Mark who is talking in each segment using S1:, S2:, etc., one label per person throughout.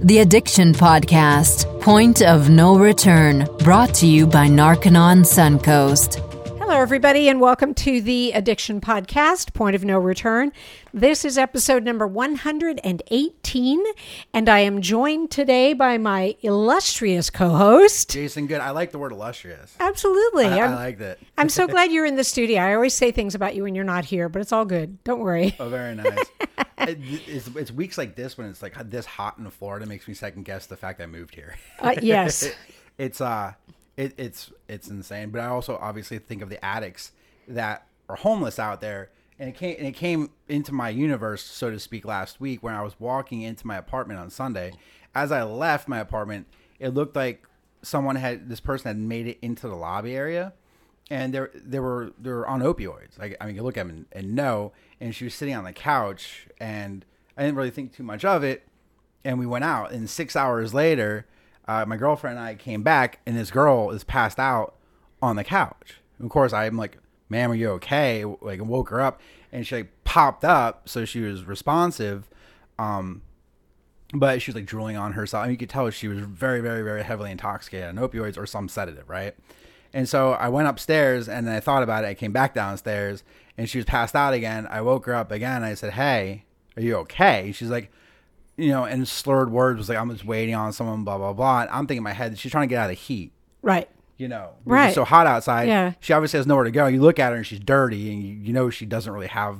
S1: The Addiction Podcast, Point of No Return, brought to you by Narconon Suncoast.
S2: Hello, everybody, and welcome to the Addiction Podcast, Point of No Return. This is episode number 118, and I am joined today by my illustrious co host.
S3: Jason, good. I like the word illustrious.
S2: Absolutely.
S3: I, I like that.
S2: I'm so glad you're in the studio. I always say things about you when you're not here, but it's all good. Don't worry.
S3: Oh, very nice. it's, it's weeks like this when it's like this hot in Florida makes me second guess the fact I moved here.
S2: Uh, yes.
S3: it's uh, it, it's it's insane. But I also obviously think of the addicts that are homeless out there, and it came and it came into my universe, so to speak, last week when I was walking into my apartment on Sunday. As I left my apartment, it looked like someone had this person had made it into the lobby area, and they they were they were on opioids. Like I mean, you look at them and, and know. And she was sitting on the couch, and I didn't really think too much of it. And we went out, and six hours later, uh, my girlfriend and I came back, and this girl is passed out on the couch. And of course, I'm like, "Ma'am, are you okay?" Like, woke her up, and she like popped up, so she was responsive. Um, but she was like drooling on herself. I mean, you could tell she was very, very, very heavily intoxicated on opioids or some sedative, right? And so I went upstairs and I thought about it. I came back downstairs and she was passed out again. I woke her up again. I said, Hey, are you okay? She's like, you know, and slurred words was like, I'm just waiting on someone, blah, blah, blah. And I'm thinking in my head, she's trying to get out of the heat,
S2: Right.
S3: you know,
S2: Right.
S3: It's so hot outside.
S2: Yeah.
S3: She obviously has nowhere to go. You look at her and she's dirty and you, you know she doesn't really have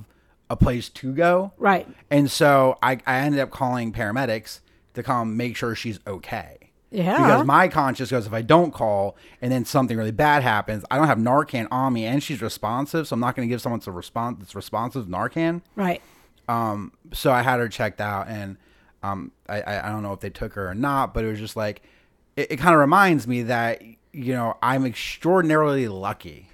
S3: a place to go.
S2: Right.
S3: And so I, I ended up calling paramedics to come make sure she's okay.
S2: Yeah.
S3: Because my conscience goes, if I don't call and then something really bad happens, I don't have Narcan on me and she's responsive, so I'm not going to give someone some response that's responsive Narcan.
S2: right.
S3: Um, so I had her checked out, and um, I, I don't know if they took her or not, but it was just like it, it kind of reminds me that you know I'm extraordinarily lucky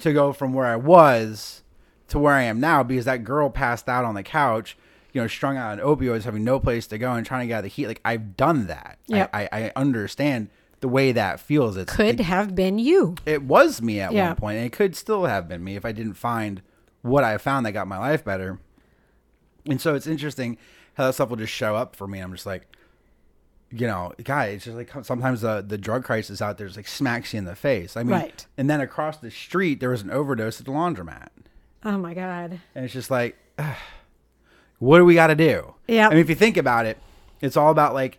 S3: to go from where I was to where I am now because that girl passed out on the couch, you know, strung out on opioids, having no place to go and trying to get out of the heat. Like I've done that.
S2: Yep.
S3: I, I, I understand the way that feels. It
S2: Could
S3: it,
S2: have been you.
S3: it was me at
S2: Yeah.
S3: one point, and it could still have been me if I didn't find what I found that got my life better. And so it's interesting how that stuff will just show up for me. I'm just like, you know, guy, it's just like sometimes the the drug crisis out there just like smacks you in the face. I mean,
S2: Right.
S3: and then across the street there was an overdose at the laundromat,
S2: Oh, my God.
S3: and it's just like, ugh, what do we got to do?
S2: Yeah.
S3: I mean, if you think about it, it's all about like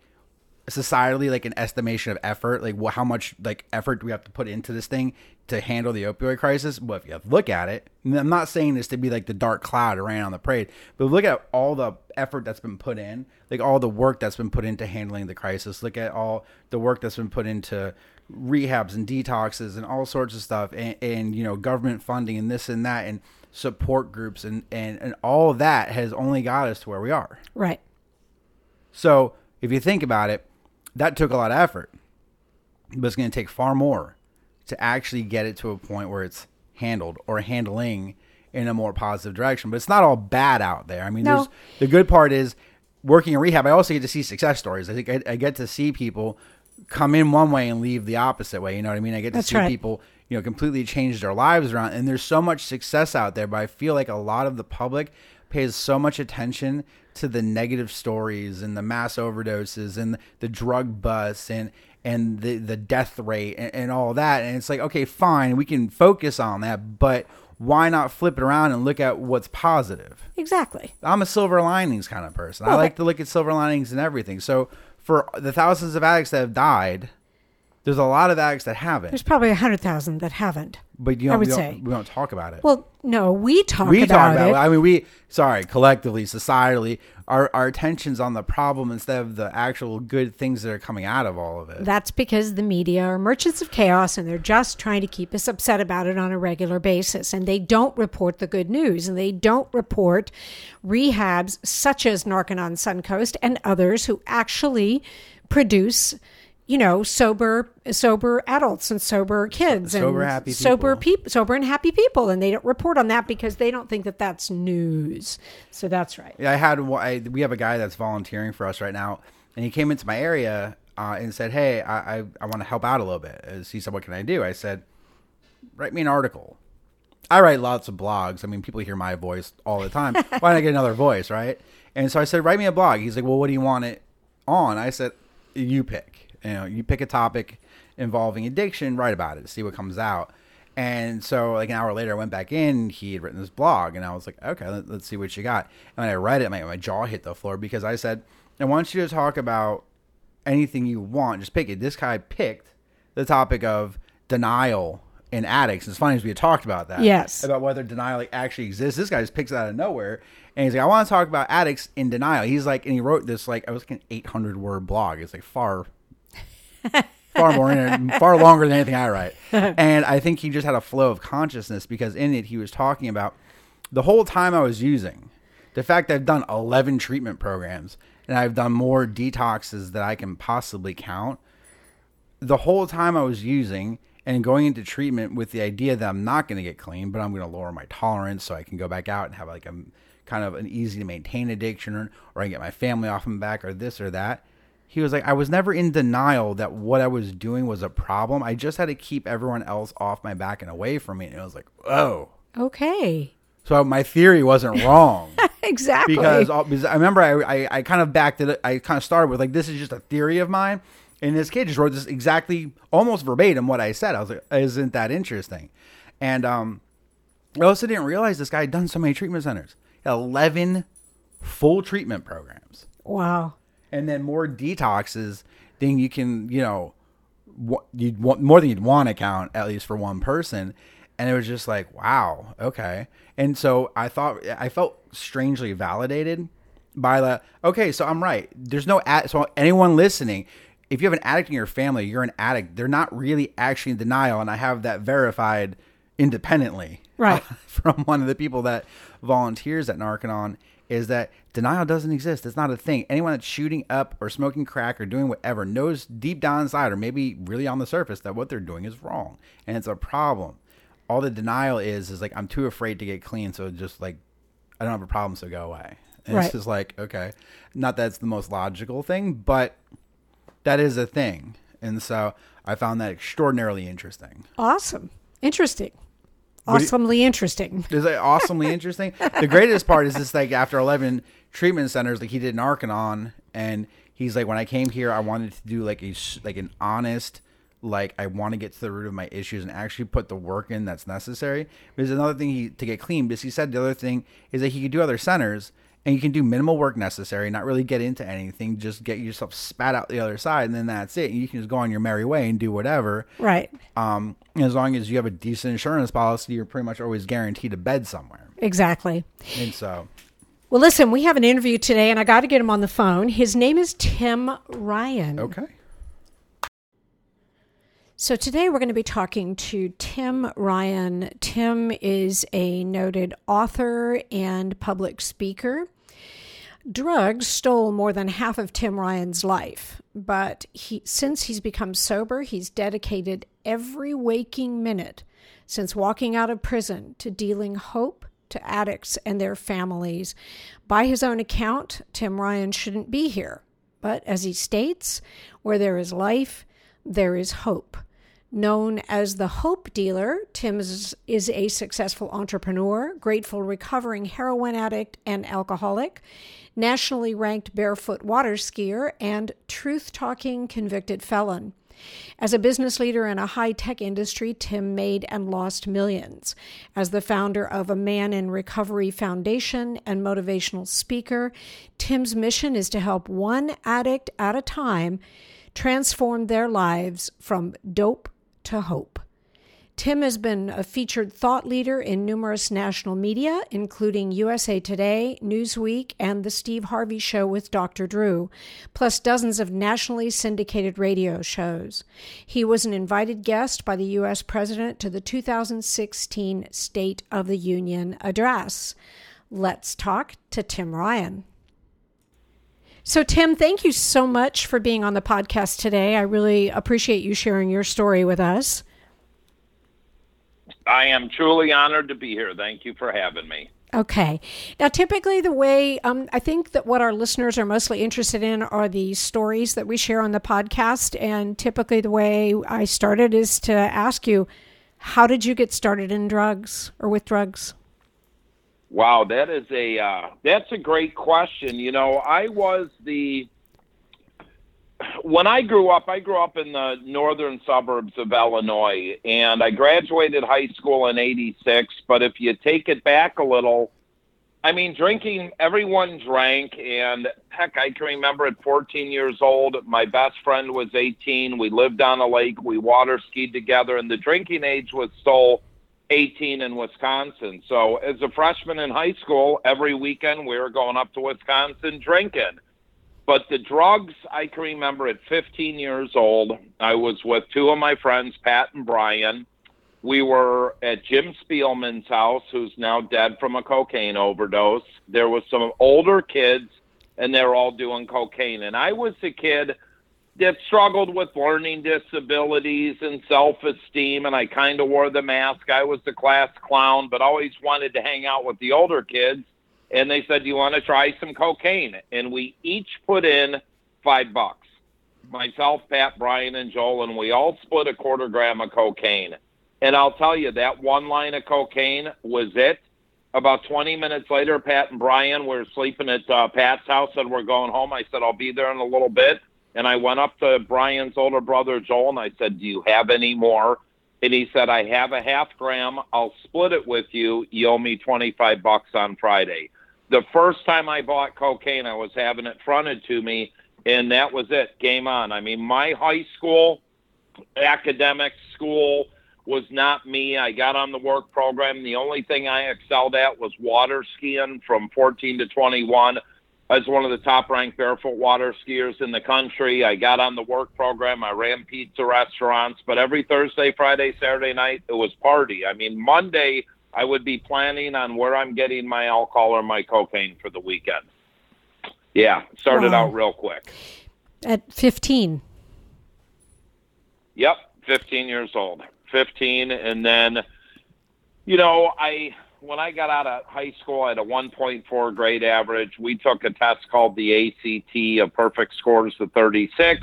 S3: societally like an estimation of effort like how much like effort do we have to put into this thing to handle the opioid crisis? Well if you look at it and i'm not saying this to be like the dark cloud around on the parade but look at all the effort that's been put in like all the work that's been put into handling the crisis. Look at all the work that's been put into rehabs and detoxes and all sorts of stuff and, and you know government funding and this and that and support groups and, and and all that has only got us to where we are.
S2: Right.
S3: so if you think about it, that took a lot of effort, but it's going to take far more to actually get it to a point where it's handled or handling in a more positive direction. But it's not all bad out there. I mean,
S2: No.
S3: there's the good part is working in rehab. I also get to see success stories. I think I, I get to see people come in one way and leave the opposite way. You know what I mean? I get to
S2: That's
S3: see
S2: right.
S3: people you know completely change their lives around, and there's so much success out there. But I feel like a lot of the public pays so much attention to the negative stories and the mass overdoses and the drug bust and and the the death rate and, and all that. And it's like, okay, fine, we can focus on that, but why not flip it around and look at what's positive?
S2: Exactly.
S3: I'm a silver linings kind of person. I like to look at silver linings and everything. So for the thousands of addicts that have died, there's a lot of acts that haven't.
S2: There's probably a 100,000 that haven't.
S3: But you
S2: I
S3: don't,
S2: would
S3: we, don't,
S2: say.
S3: we don't talk about it.
S2: Well, no, we talk
S3: we
S2: about
S3: talk about
S2: it.
S3: it. I mean, we sorry, collectively, societally, our our attention's on the problem instead of the actual good things that are coming out of all of it.
S2: That's because the media are merchants of chaos and they're just trying to keep us upset about it on a regular basis. And they don't report the good news and they don't report rehabs such as Narconon Suncoast and others who actually produce. You know, sober, sober adults and sober kids
S3: Sober,
S2: and
S3: happy
S2: sober
S3: people.
S2: people, sober and happy people, and they don't report on that because they don't think that that's news. So that's right.
S3: Yeah, I had one- I, we have a guy that's volunteering for us right now, and he came into my area uh, and said, "Hey, I I, I want to help out a little bit." As he said, "What can I do?" I said, "Write me an article." I write lots of blogs. I mean, people hear my voice all the time. Why not get another voice, right? And so I said, "Write me a blog." He's like, "Well, what do you want it on, I said, "You pick. You know, you pick a topic involving addiction, write about it, see what comes out." And so, like an hour later, I went back in. He had written this blog, and I was like, "Okay, let, us see what you got." And when I read it, my my jaw hit the floor because I said, "I want you to talk about anything you want. Just pick it." This guy picked the topic of denial in addicts. It's funny as we had talked about that.
S2: Yes.
S3: About whether denial like, actually exists. This guy just picks it out of nowhere. And he's like, I want to talk about addicts in denial. He's like, and he wrote this like, I was like an 800 word blog. It's like far, far more, in it, far longer than anything I write. and I think he just had a flow of consciousness because in it, he was talking about the whole time I was using the fact that I've done 11 treatment programs and I've done more detoxes that I can possibly count. The whole time I was using, and going into treatment with the idea that I'm not going to get clean, but I'm going to lower my tolerance so I can go back out and have like a kind of an easy to maintain addiction or, or I get my family off my back or this or that. He was like, I was never in denial that what I was doing was a problem. I just had to keep everyone else off my back and away from me. And I was like, oh.
S2: Okay.
S3: So my theory wasn't wrong.
S2: exactly.
S3: Because, because I remember I, I, I kind of backed it. I kind of started with like, this is just a theory of mine. And this kid just wrote this exactly, almost verbatim what I said. I was like, isn't that interesting? And um, I also didn't realize this guy had done so many treatment centers. 11 full treatment programs.
S2: Wow.
S3: And then more detoxes than you can, you know, you'd want more than you'd want to count, at least for one person. And it was just like, wow, okay. And so I thought, I felt strangely validated by the, okay, so I'm right. There's no, ad, so anyone listening, if you have an addict in your family, you're an addict. They're not really actually in denial, and I have that verified independently,
S2: right,
S3: from one of the people that volunteers at Narconon. Is that denial doesn't exist? It's not a thing. Anyone that's shooting up or smoking crack or doing whatever knows deep down inside, or maybe really on the surface, that what they're doing is wrong, and it's a problem. All the denial is is like I'm too afraid to get clean, so just like I don't have a problem, so go away. And right. it's just like okay, not that it's the most logical thing, but that is a thing. And so I found that extraordinarily interesting.
S2: Awesome. Interesting. Awesomely interesting.
S3: Is it awesomely interesting? The greatest part is this like after 11 treatment centers, like he did Narconon and he's like, when I came here, I wanted to do like a, like an honest, like I want to get to the root of my issues and actually put the work in that's necessary. There's another thing he, to get clean, because he said the other thing is that he could do other centers and you can do minimal work necessary, not really get into anything, just get yourself spat out the other side, and then that's it. And you can just go on your merry way and do whatever.
S2: Right.
S3: Um, as long as you have a decent insurance policy, you're pretty much always guaranteed a bed somewhere.
S2: Exactly.
S3: And so.
S2: Well, listen, we have an interview today, and I got to get him on the phone. His name is Tim Ryan.
S3: Okay.
S2: So, today we're going to be talking to Tim Ryan. Tim is a noted author and public speaker. Drugs stole more than half of Tim Ryan's life, but he, since he's become sober, he's dedicated every waking minute since walking out of prison to dealing hope to addicts and their families. By his own account, Tim Ryan shouldn't be here. But as he states, where there is life, there is hope. Known as the Hope Dealer, Tim is, is a successful entrepreneur, grateful recovering heroin addict and alcoholic, nationally ranked barefoot water skier, and truth talking convicted felon. As a business leader in a high tech industry, Tim made and lost millions. As the founder of a Man in Recovery Foundation and motivational speaker, Tim's mission is to help one addict at a time transform their lives from dope to hope. Tim has been a featured thought leader in numerous national media, including USA Today, Newsweek, and The Steve Harvey Show with Dr. Drew, plus dozens of nationally syndicated radio shows. He was an invited guest by the U.S. President to the 2016 State of the Union address. Let's talk to Tim Ryan. So, Tim, thank you so much for being on the podcast today. I really appreciate you sharing your story with us.
S4: I am truly honored to be here. Thank you for having me.
S2: Okay. Now, typically, the way um, I think that what our listeners are mostly interested in are the stories that we share on the podcast. And typically, the way I started is to ask you, how did you get started in drugs or with drugs?
S4: Wow, that is a uh, that's a great question. You know, I was the when I grew up, I grew up in the northern suburbs of Illinois, and I graduated high school in '86. But if you take it back a little, I mean, drinking, everyone drank, and heck, I can remember at 14 years old, my best friend was 18. We lived on a lake, we water skied together, and the drinking age was still 18 in Wisconsin. So, as a freshman in high school, every weekend we were going up to Wisconsin drinking. But the drugs, I can remember at 15 years old, I was with two of my friends, Pat and Brian. We were at Jim Spielman's house, who's now dead from a cocaine overdose. There was some older kids, and they were all doing cocaine. And I was a kid that struggled with learning disabilities and self-esteem, and I kind of wore the mask. I was the class clown, but always wanted to hang out with the older kids and they said, "Do you want to try some cocaine?" And we each put in five bucks. Myself, Pat, Brian, and Joel, and we all split a quarter gram of cocaine. And I'll tell you, that one line of cocaine was it. About 20 minutes later, Pat and Brian were sleeping at uh, Pat's house and we're going home. I said, I'll be there in a little bit. And I went up to Brian's older brother, Joel, and I said, Do you have any more? And he said, I have a half gram. I'll split it with you. You owe me 25 bucks on Friday the first time I bought cocaine, I was having it fronted to me, and that was it. Game on. I mean, my high school academic school was not me. I got on the work program. The only thing I excelled at was water skiing from 14 to 21. I was one of the top ranked barefoot water skiers in the country. I got on the work program. I ran pizza restaurants, but every Thursday, Friday, Saturday night, it was party. I mean, Monday, I would be planning on where I'm getting my alcohol or my cocaine for the weekend. Yeah, started wow. out real quick.
S2: At 15.
S4: Yep, 15 years old. 15 and then you know, I when I got out of high school, I had a 1.4 grade average. We took a test called the ACT, a perfect scores of 36.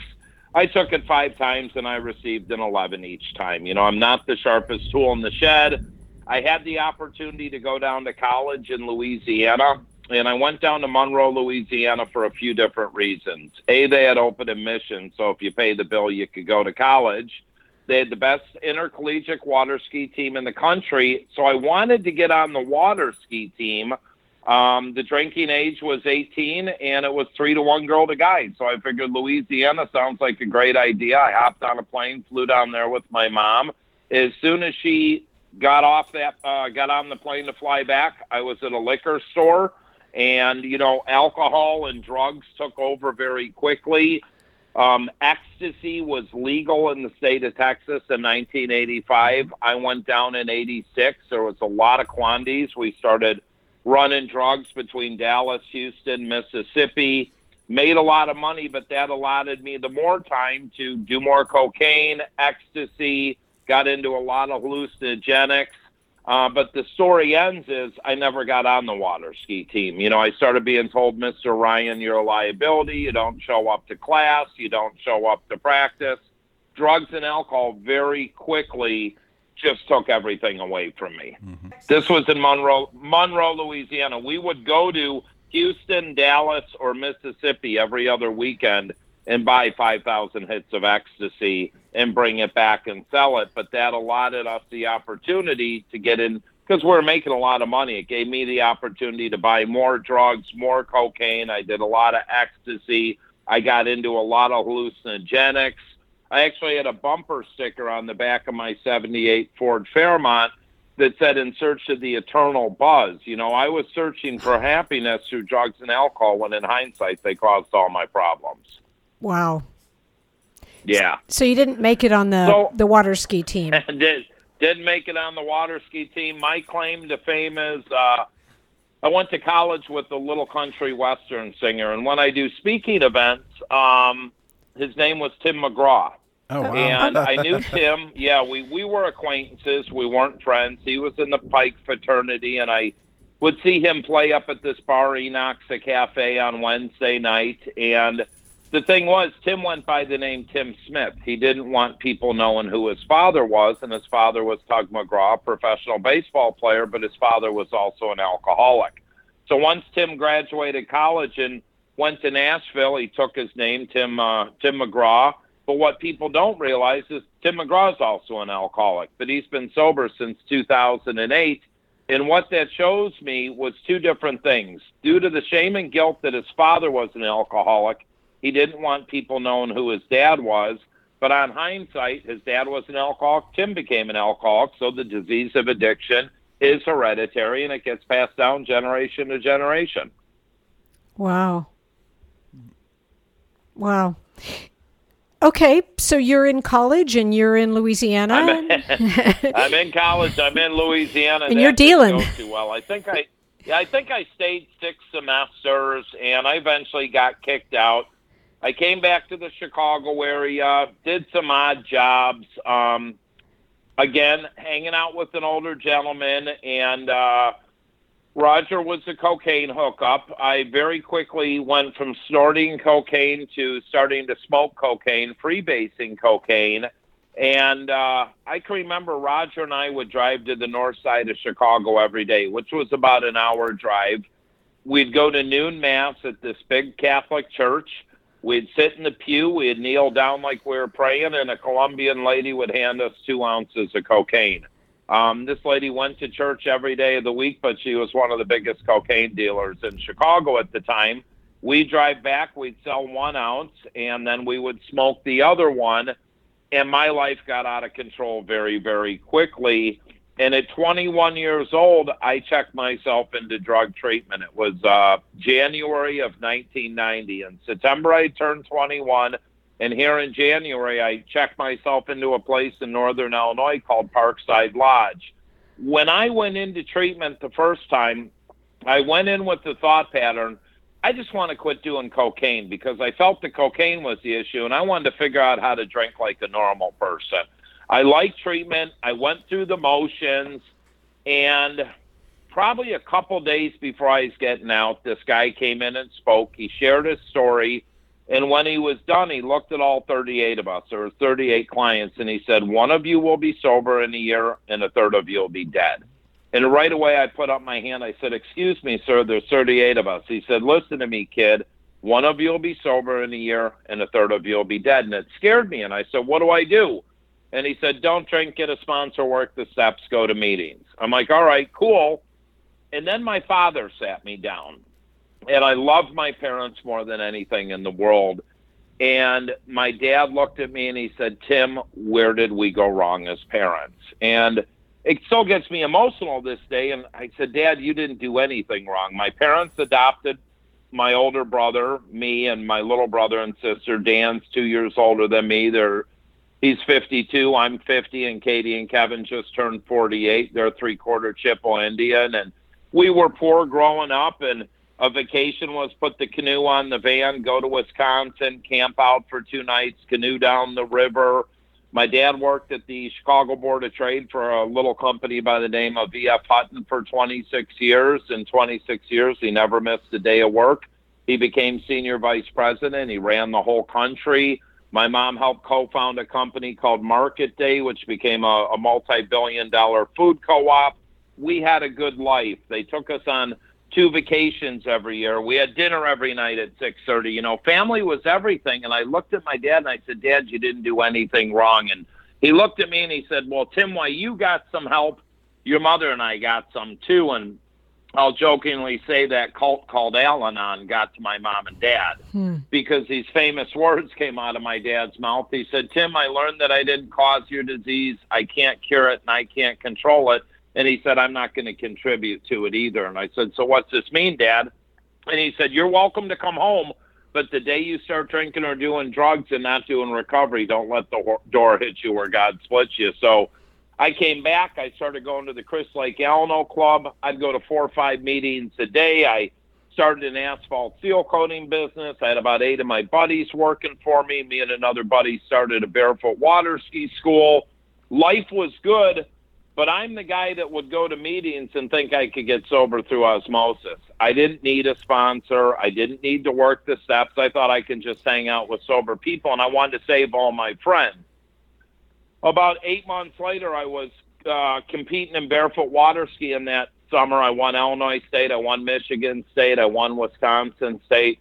S4: I took it five times and I received an 11 each time. You know, I'm not the sharpest tool in the shed. I had the opportunity to go down to college in Louisiana, and I went down to Monroe, Louisiana for a few different reasons. A, they had open admission, so if you pay the bill, you could go to college. They had the best intercollegiate water ski team in the country, so I wanted to get on the water ski team. Um, the drinking age was 18, and it was three to one girl to guy. So I figured Louisiana sounds like a great idea. I hopped on a plane, flew down there with my mom. As soon as she got off that, uh, got on the plane to fly back. I was at a liquor store, and you know, alcohol and drugs took over very quickly. Um, ecstasy was legal in the state of Texas in 1985. I went down in 86. There was a lot of quantities. We started running drugs between Dallas, Houston, Mississippi. Made a lot of money, but that allotted me the more time to do more cocaine, ecstasy, got into a lot of hallucinogenics. Uh, but the story ends is I never got on the water ski team. You know, I started being told, Mr. Ryan, you're a liability. You don't show up to class. You don't show up to practice. Drugs and alcohol very quickly just took everything away from me. Mm-hmm. This was in Monroe, Monroe, Louisiana. We would go to Houston, Dallas, or Mississippi every other weekend and buy 5,000 hits of ecstasy and bring it back and sell it. But that allotted us the opportunity to get in because we're making a lot of money. It gave me the opportunity to buy more drugs, more cocaine. I did a lot of ecstasy. I got into a lot of hallucinogenics. I actually had a bumper sticker on the back of my 78 Ford Fairmont that said in search of the eternal buzz. You know, I was searching for happiness through drugs and alcohol when in hindsight they caused all my problems.
S2: Wow.
S4: Yeah.
S2: So you didn't make it on the so, the water ski team.
S4: did didn't make it on the water ski team. My claim to fame is uh, I went to college with a little country western singer, and when I do speaking events, um, his name was Tim McGraw.
S3: Oh, wow.
S4: And I knew Tim. Yeah, we we were acquaintances. We weren't friends. He was in the Pike fraternity, and I would see him play up at this bar, Enoch's a Cafe, on Wednesday night, and the thing was, Tim went by the name Tim Smith. He didn't want people knowing who his father was, and his father was Tug McGraw, a professional baseball player, but his father was also an alcoholic. So once Tim graduated college and went to Nashville. He took his name, Tim uh, Tim McGraw. But what people don't realize is Tim McGraw is also an alcoholic, but he's been sober since 2008. And what that shows me was two different things. Due to the shame and guilt that his father was an alcoholic, he didn't want people knowing who his dad was. But on hindsight, his dad was an alcoholic. Tim became an alcoholic. So the disease of addiction is hereditary and it gets passed down generation to generation.
S2: Wow. Wow. Okay, so you're in college and you're in Louisiana.
S4: I'm in, I'm in college. I'm in Louisiana.
S2: And you're dealing.
S4: Too well, I think I, yeah, I think I stayed six semesters, and I eventually got kicked out. I came back to the Chicago area, did some odd jobs. Um, again, hanging out with an older gentleman, and uh, Roger was a cocaine hookup. I very quickly went from snorting cocaine to starting to smoke cocaine, freebasing cocaine. And uh, I can remember Roger and I would drive to the north side of Chicago every day, which was about an hour drive. We'd go to noon mass at this big Catholic church. We'd sit in the pew, we'd kneel down like we were praying, and a Colombian lady would hand us two ounces of cocaine. Um, this lady went to church every day of the week, but she was one of the biggest cocaine dealers in Chicago at the time. We drive back, we'd sell one ounce, and then we would smoke the other one. And my life got out of control very, very quickly. And at 21 years old, I checked myself into drug treatment. It was uh, January of 1990. In September, I turned 21. And here in January, I checked myself into a place in northern Illinois called Parkside Lodge. When I went into treatment the first time, I went in with the thought pattern I just want to quit doing cocaine because I felt the cocaine was the issue and I wanted to figure out how to drink like a normal person. I like treatment. I went through the motions and probably a couple days before I was getting out, this guy came in and spoke. He shared his story and when he was done, he looked at all 38 of us. There were 38 clients, and he said, One of you will be sober in a year, and a third of you will be dead. And right away, I put up my hand. I said, Excuse me, sir, there's 38 of us. He said, Listen to me, kid. One of you will be sober in a year, and a third of you will be dead. And it scared me. And I said, What do I do? And he said, Don't drink, get a sponsor, work the steps, go to meetings. I'm like, All right, cool. And then my father sat me down and I love my parents more than anything in the world. And my dad looked at me and he said, Tim, where did we go wrong as parents? And it still gets me emotional this day. And I said, Dad, you didn't do anything wrong. My parents adopted my older brother, me, and my little brother and sister. Dan's two years older than me. They're he's 52, I'm 50, and Katie and Kevin just turned 48. They're three quarter Chippewa Indian, and we were poor growing up, and a vacation was put the canoe on the van, go to Wisconsin, camp out for two nights, canoe down the river. My dad worked at the Chicago Board of Trade for a little company by the name of EF Hutton for 26 years. In 26 years, he never missed a day of work. He became senior vice president. He ran the whole country. My mom helped co-found a company called Market Day, which became a, a multi-billion dollar food co-op. We had a good life. They took us on two vacations every year. We had dinner every night at 6:30. You know, family was everything. And I looked at my dad and I said, "Dad, you didn't do anything wrong." And he looked at me and he said, "Well, Tim, why you got some help, your mother and I got some too." And I'll jokingly say that cult called Al-Anon got to my mom and dad hmm. because these famous words came out of my dad's mouth. He said, Tim, I learned that I didn't cause your disease. I can't cure it and I can't control it. And he said, I'm not going to contribute to it either. And I said, So what's this mean, Dad? And he said, You're welcome to come home, but the day you start drinking or doing drugs and not doing recovery, don't let the door hit you where God splits you. So I came back. I started going to the Crystal Lake Alano Club. I'd go to four or five meetings a day. I started an asphalt seal coating business. I had about eight of my buddies working for me. Me and another buddy started a barefoot water ski school. Life was good but I'm the guy that would go to meetings and think I could get sober through osmosis. I didn't need a sponsor. I didn't need to work the steps. I thought I could just hang out with sober people, and I wanted to save all my friends. About eight months later, I was uh, competing in barefoot water skiing that summer. I won Illinois State, I won Michigan State, I won Wisconsin State.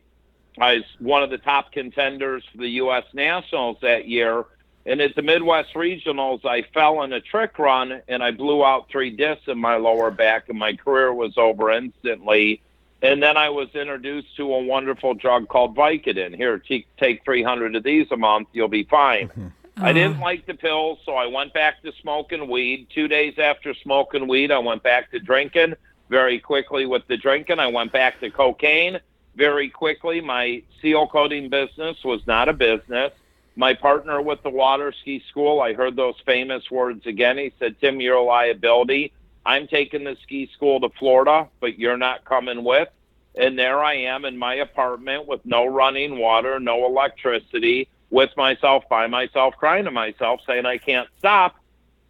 S4: I was one of the top contenders for the U.S. Nationals that year. And at the Midwest Regionals, I fell in a trick run and I blew out three discs in my lower back, and my career was over instantly. And then I was introduced to a wonderful drug called Vicodin. Here, take 300 of these a month, you'll be fine.
S3: Mm-hmm.
S4: I didn't uh. like the pills, so I went back to smoking weed. Two days after smoking weed, I went back to drinking. Very quickly with the drinking, I went back to cocaine. Very quickly, my seal coating business was not a business. My partner with the water ski school, I heard those famous words again. He said, Tim, you're a liability. I'm taking the ski school to Florida, but you're not coming with. And there I am in my apartment with no running water, no electricity with myself, by myself, crying to myself, saying, I can't stop.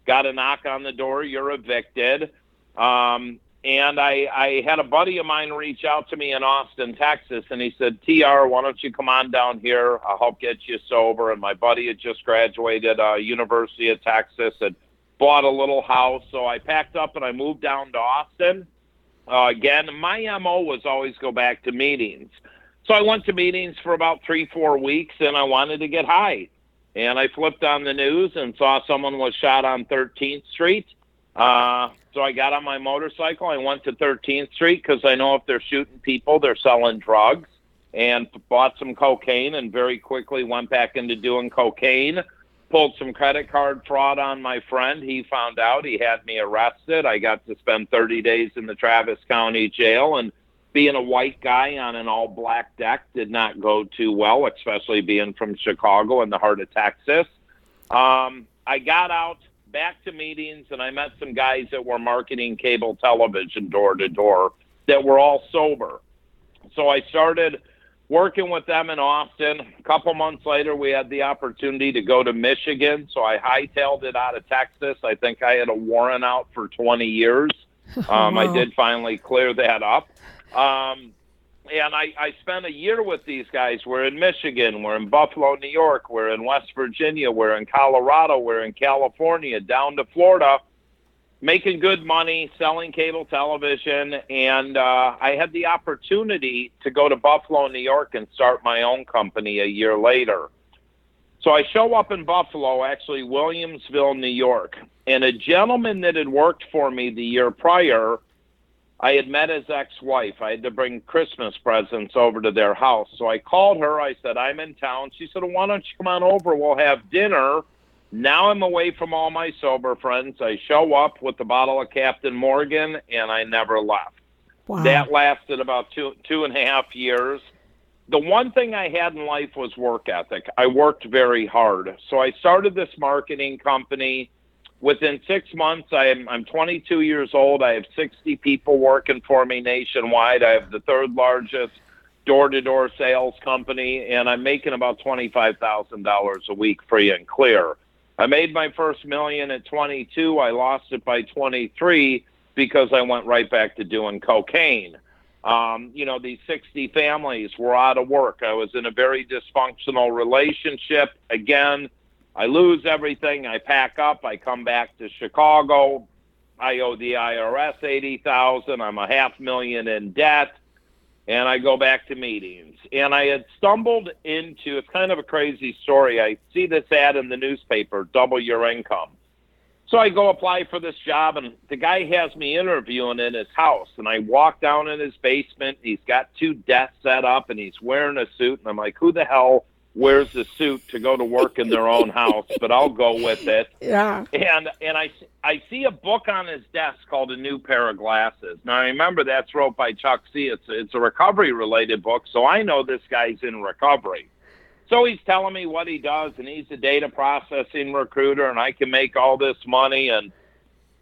S4: Got a knock on the door, you're evicted. Um, and I, I had a buddy of mine reach out to me in Austin, Texas, and he said, TR, why don't you come on down here? I'll help get you sober. And my buddy had just graduated uh, University of Texas and bought a little house. So I packed up and I moved down to Austin. Uh, again, my MO was always go back to meetings. So I went to meetings for about three, four weeks, and I wanted to get high. And I flipped on the news and saw someone was shot on 13th Street. Uh, so I got on my motorcycle. I went to 13th Street because I know if they're shooting people, they're selling drugs. And bought some cocaine, and very quickly went back into doing cocaine. Pulled some credit card fraud on my friend. He found out. He had me arrested. I got to spend 30 days in the Travis County jail, and being a white guy on an all black deck did not go too well, especially being from Chicago in the heart of Texas. Um, I got out back to meetings and I met some guys that were marketing cable television door to door that were all sober. So I started working with them in Austin. A couple months later, we had the opportunity to go to Michigan. So I hightailed it out of Texas. I think I had a warrant out for 20 years. Um, I did finally clear that up. Um, and I, I spent a year with these guys. We're in Michigan, we're in Buffalo, New York, we're in West Virginia, we're in Colorado, we're in California, down to Florida, making good money, selling cable television. And uh, I had the opportunity to go to Buffalo, New York, and start my own company a year later. So I show up in Buffalo, actually Williamsville, New York, and a gentleman that had worked for me the year prior I had met his ex-wife. I had to bring Christmas presents over to their house. So I called her. I said, I'm in town. She said, well, why don't you come on over? We'll have dinner. Now I'm away from all my sober friends. I show up with a bottle of Captain Morgan, and I never left.
S2: Wow.
S4: That lasted about two two and a half years. The one thing I had in life was work ethic. I worked very hard. So I started this marketing company within six months, I'm, I'm 22 years old. I have 60 people working for me nationwide. I have the third largest door to door sales company, and I'm making about $25,000 a week free and clear. I made my first million at 22. I lost it by 23 because I went right back to doing cocaine. Um, you know, these 60 families were out of work. I was in a very dysfunctional relationship. Again, I lose everything. I pack up. I come back to Chicago. I owe the IRS eighty thousand. I'm a half million in debt, and I go back to meetings. And I had stumbled into. It's kind of a crazy story. I see this ad in the newspaper: double your income. So I go apply for this job, and the guy has me interviewing in his house. And I walk down in his basement. He's got two desks set up, and he's wearing a suit. And I'm like, "Who the hell wears the suit to go to work in their own house, but I'll go with it.
S2: Yeah.
S4: And and I I see a book on his desk called A New Pair of Glasses. Now I remember that's wrote by Chuck C. It's it's a recovery related book, so I know this guy's in recovery. So he's telling me what he does, and he's a data processing recruiter, and I can make all this money. And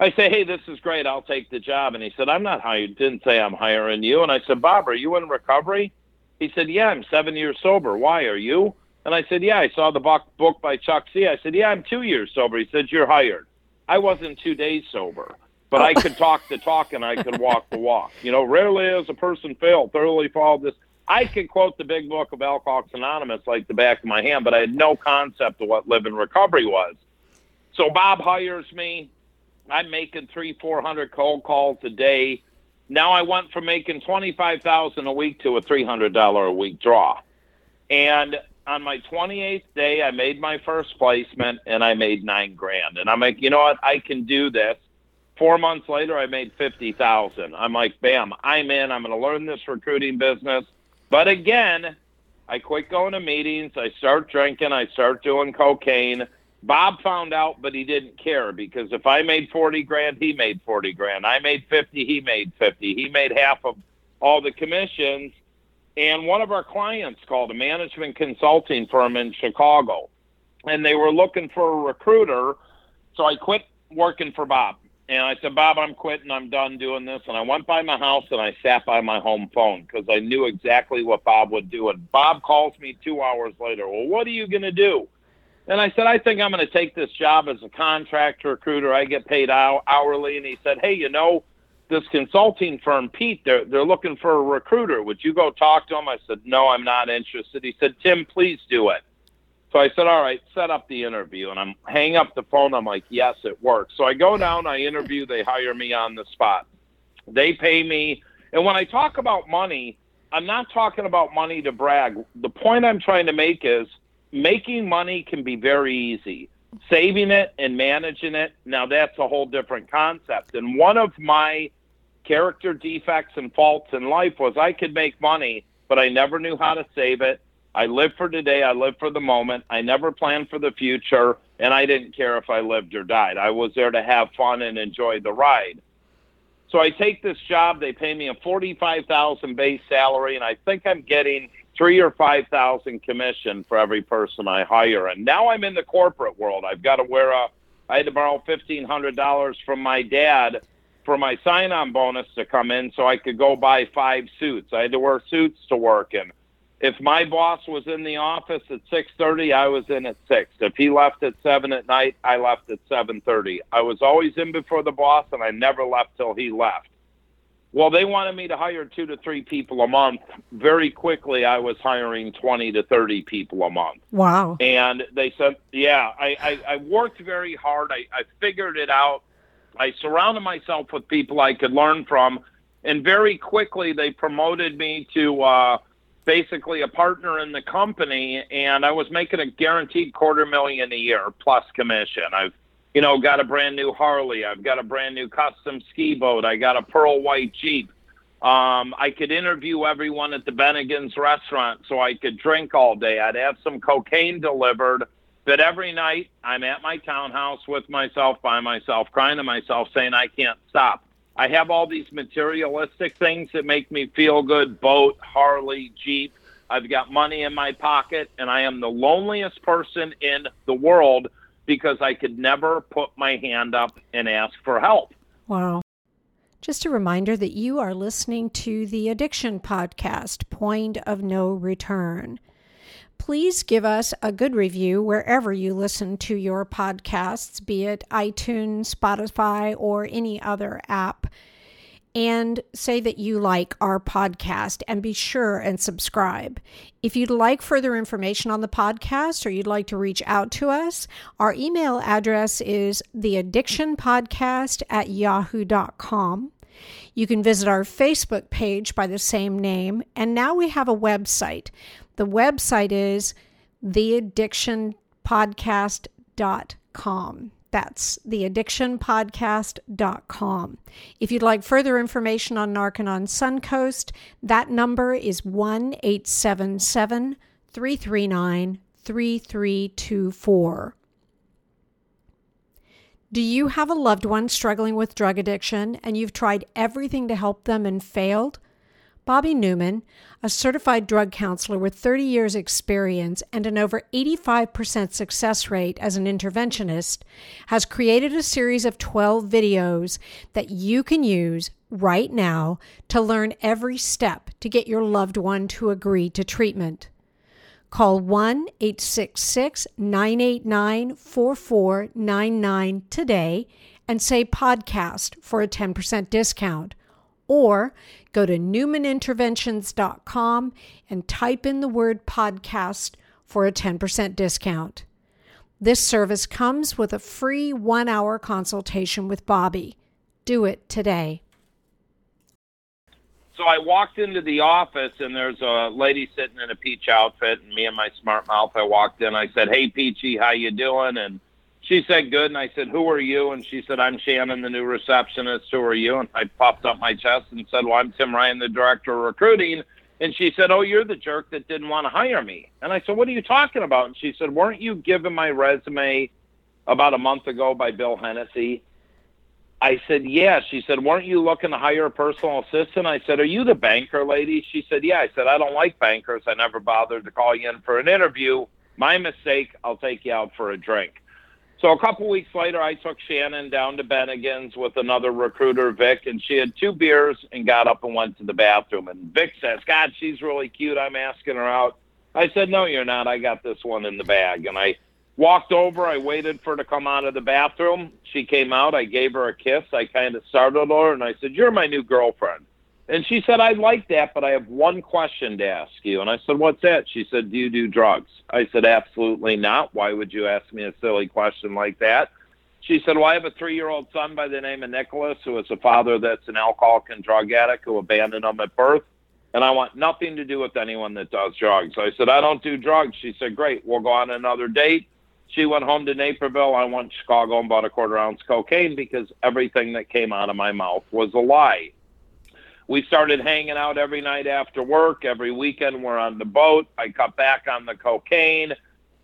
S4: I say, hey, this is great. I'll take the job. And he said, I'm not hired. Didn't say I'm hiring you. And I said, Bob, are you in recovery? He said, yeah, I'm seven years sober. Why are you? And I said, Yeah, I saw the book by Chuck C. I said, Yeah, I'm two years sober. He said, You're hired. I wasn't two days sober, but I could talk the talk and I could walk the walk. You know, rarely has a person failed, thoroughly followed this. I could quote the big book of Alcoholics Anonymous like the back of my hand, but I had no concept of what living recovery was. So Bob hires me. I'm making three, four hundred cold calls a day. Now I went from making twenty five thousand a week to a three hundred dollar a week draw. And on my 28th day, I made my first placement and I made nine grand. And I'm like, you know what? I can do this. Four months later, I made 50,000. I'm like, bam, I'm in. I'm going to learn this recruiting business. But again, I quit going to meetings. I start drinking. I start doing cocaine. Bob found out, but he didn't care because if I made 40 grand, he made 40 grand. I made 50, he made 50. He made half of all the commissions. And one of our clients called a management consulting firm in Chicago, and they were looking for a recruiter. So I quit working for Bob. And I said, Bob, I'm quitting. I'm done doing this. And I went by my house and I sat by my home phone because I knew exactly what Bob would do. And Bob calls me two hours later. Well, what are you going to do? And I said, I think I'm going to take this job as a contract recruiter. I get paid hourly. And he said, Hey, you know, this consulting firm, Pete, they're, they're looking for a recruiter. Would you go talk to him? I said, No, I'm not interested. He said, Tim, please do it. So I said, All right, set up the interview. And I'm hang up the phone. I'm like, Yes, it works. So I go down, I interview, they hire me on the spot. They pay me. And when I talk about money, I'm not talking about money to brag. The point I'm trying to make is making money can be very easy. Saving it and managing it, now that's a whole different concept. And one of my character defects and faults in life was I could make money, but I never knew how to save it. I lived for today, I lived for the moment. I never planned for the future, and I didn't care if I lived or died. I was there to have fun and enjoy the ride. So I take this job, they pay me a 45,000 base salary and I think I'm getting three or five thousand commission for every person I hire. And now I'm in the corporate world. I've got to wear a. I had to borrow fifteen hundred dollars from my dad for my sign-on bonus to come in, so I could go buy five suits. I had to wear suits to work in. If my boss was in the office at six thirty, I was in at six. If he left at seven at night, I left at seven thirty. I was always in before the boss, and I never left till he left. Well, they wanted me to hire two to three people a month. Very quickly, I was hiring 20 to 30 people a month.
S2: Wow.
S4: And they said, yeah, I, I, I worked very hard. I, I figured it out. I surrounded myself with people I could learn from. And very quickly, they promoted me to uh, basically a partner in the company. And I was making a guaranteed quarter million a year plus commission. I've you know, got a brand new Harley. I've got a brand new custom ski boat. I got a pearl white Jeep. Um, I could interview everyone at the Bennigan's restaurant so I could drink all day. I'd have some cocaine delivered. But every night I'm at my townhouse with myself, by myself, crying to myself, saying, I can't stop. I have all these materialistic things that make me feel good boat, Harley, Jeep. I've got money in my pocket, and I am the loneliest person in the world because I could never put my hand up and ask for help.
S2: Wow. Just a reminder that you are listening to the Addiction Podcast, Point of No Return. Please give us a good review wherever you listen to your podcasts, be it iTunes, Spotify, or any other app and say that you like our podcast and be sure and subscribe. If you'd like further information on the podcast or you'd like to reach out to us, our email address is theaddictionpodcast at yahoo.com. You can visit our Facebook page by the same name, and now we have a website. The website is theaddictionpodcast.com. That's theaddictionpodcast.com. If you'd like further information on Narconon Suncoast, that number is 1 877 339 3324. Do you have a loved one struggling with drug addiction and you've tried everything to help them and failed? Bobby Newman, a certified drug counselor with 30 years' experience and an over 85% success rate as an interventionist, has created a series of 12 videos that you can use right now to learn every step to get your loved one to agree to treatment. Call 1 866 989 4499 today and say podcast for a 10% discount or go to newmaninterventions.com and type in the word podcast for a 10% discount. This service comes with a free one hour consultation with Bobby. Do it today.
S4: So I walked into the office and there's a lady sitting in a peach outfit and me and my smart mouth I walked in. I said, "Hey Peachy, how you doing?" And she said, "Good." And I said, "Who are you?" And she said, "I'm Shannon, the new receptionist. Who are you?" And I popped up my chest and said, "Well, I'm Tim Ryan, the director of recruiting." And she said, "Oh, you're the jerk that didn't want to hire me." And I said, "What are you talking about?" And she said, "Weren't you given my resume about a month ago by Bill Hennessy?" I said, "Yeah." She said, "Weren't you looking to hire a personal assistant?" I said, "Are you the banker lady?" She said, "Yeah." I said, "I don't like bankers. I never bothered to call you in for an interview. My mistake. I'll take you out for a drink." So a couple weeks later, I took Shannon down to Bennigan's with another recruiter, Vic, and she had two beers and got up and went to the bathroom. And Vic says, God, she's really cute. I'm asking her out. I said, No, you're not. I got this one in the bag. And I walked over. I waited for her to come out of the bathroom. She came out. I gave her a kiss. I kind of startled her, and I said, You're my new girlfriend. And she said, I like that, but I have one question to ask you. And I said, What's that? She said, Do you do drugs? I said, Absolutely not. Why would you ask me a silly question like that? She said, Well, I have a three year old son by the name of Nicholas who is a father that's an alcoholic and drug addict who abandoned him at birth. And I want nothing to do with anyone that does drugs. I said, I don't do drugs. She said, Great, we'll go on another date. She went home to Naperville. I went to Chicago and bought a quarter ounce cocaine because everything that came out of my mouth was a lie we started hanging out every night after work. Every weekend we're on the boat. I cut back on the cocaine.